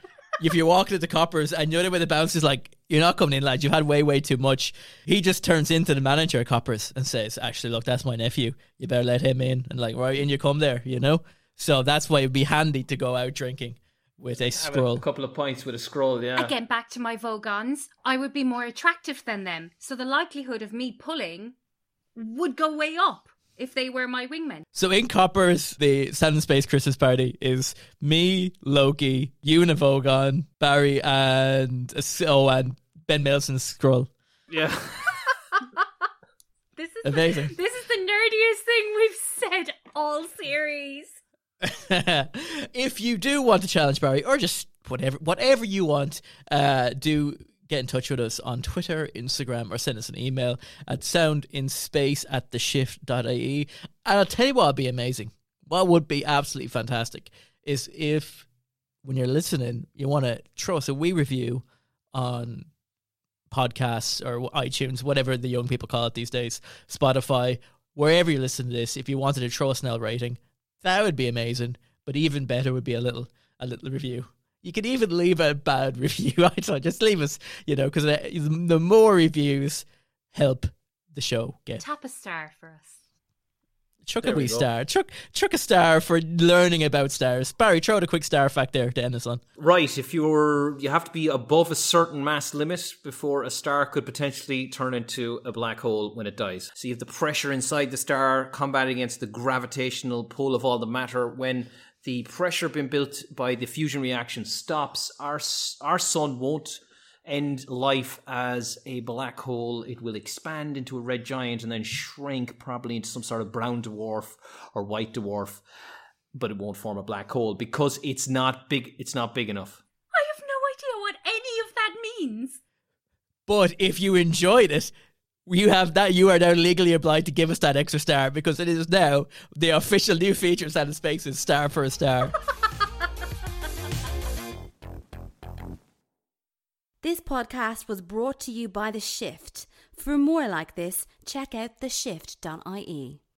if you're walking into coppers and you're the way the bounce is like, you're not coming in, lads. You've had way, way too much. He just turns into the manager of coppers and says, "Actually, look, that's my nephew. You better let him in." And like, right in you come there, you know. So that's why it'd be handy to go out drinking with a Have a couple of pints with a Skrull, Yeah. Again, back to my Vogons, I would be more attractive than them, so the likelihood of me pulling would go way up if they were my wingmen. So in Coppers, the Sound in Space Christmas party is me, Loki, you and a Vogon, Barry, and oh, and Ben Mendelsohn's Skrull. Yeah. This is Amazing. The, this is the nerdiest thing we've said all series. if you do want to challenge Barry, or just whatever whatever you want, uh, do get in touch with us on Twitter, Instagram, or send us an email at soundinspace at the shift.ie. And I'll tell you what would be amazing. What would be absolutely fantastic is if when you're listening, you want to throw us a wee review on podcasts or iTunes, whatever the young people call it these days, Spotify, wherever you listen to this, if you wanted to throw us an L rating, that would be amazing. But even better would be a little a little review. You could even leave a bad review. I don't just leave us, you know, because the more reviews help the show get. Tap a star for us. Chuck a There we wee go. star. Chuck, chuck a star for learning about stars. Barry, throw out a quick star fact there to end us on. Right, if you're you have to be above a certain mass limit before a star could potentially turn into a black hole when it dies. So you have the pressure inside the star combating against the gravitational pull of all the matter. When the pressure being built by the fusion reaction stops, our our sun won't end life as a black hole. It will expand into a red giant and then shrink probably into some sort of brown dwarf or white dwarf but it won't form a black hole because it's not big it's not big enough I have no idea what any of that means. But if you enjoyed it, you have that. You are now legally obliged to give us that extra star because it is now the official new feature of of Space is star for a star. This podcast was brought to you by The Shift. For more like this, check out theshift.ie.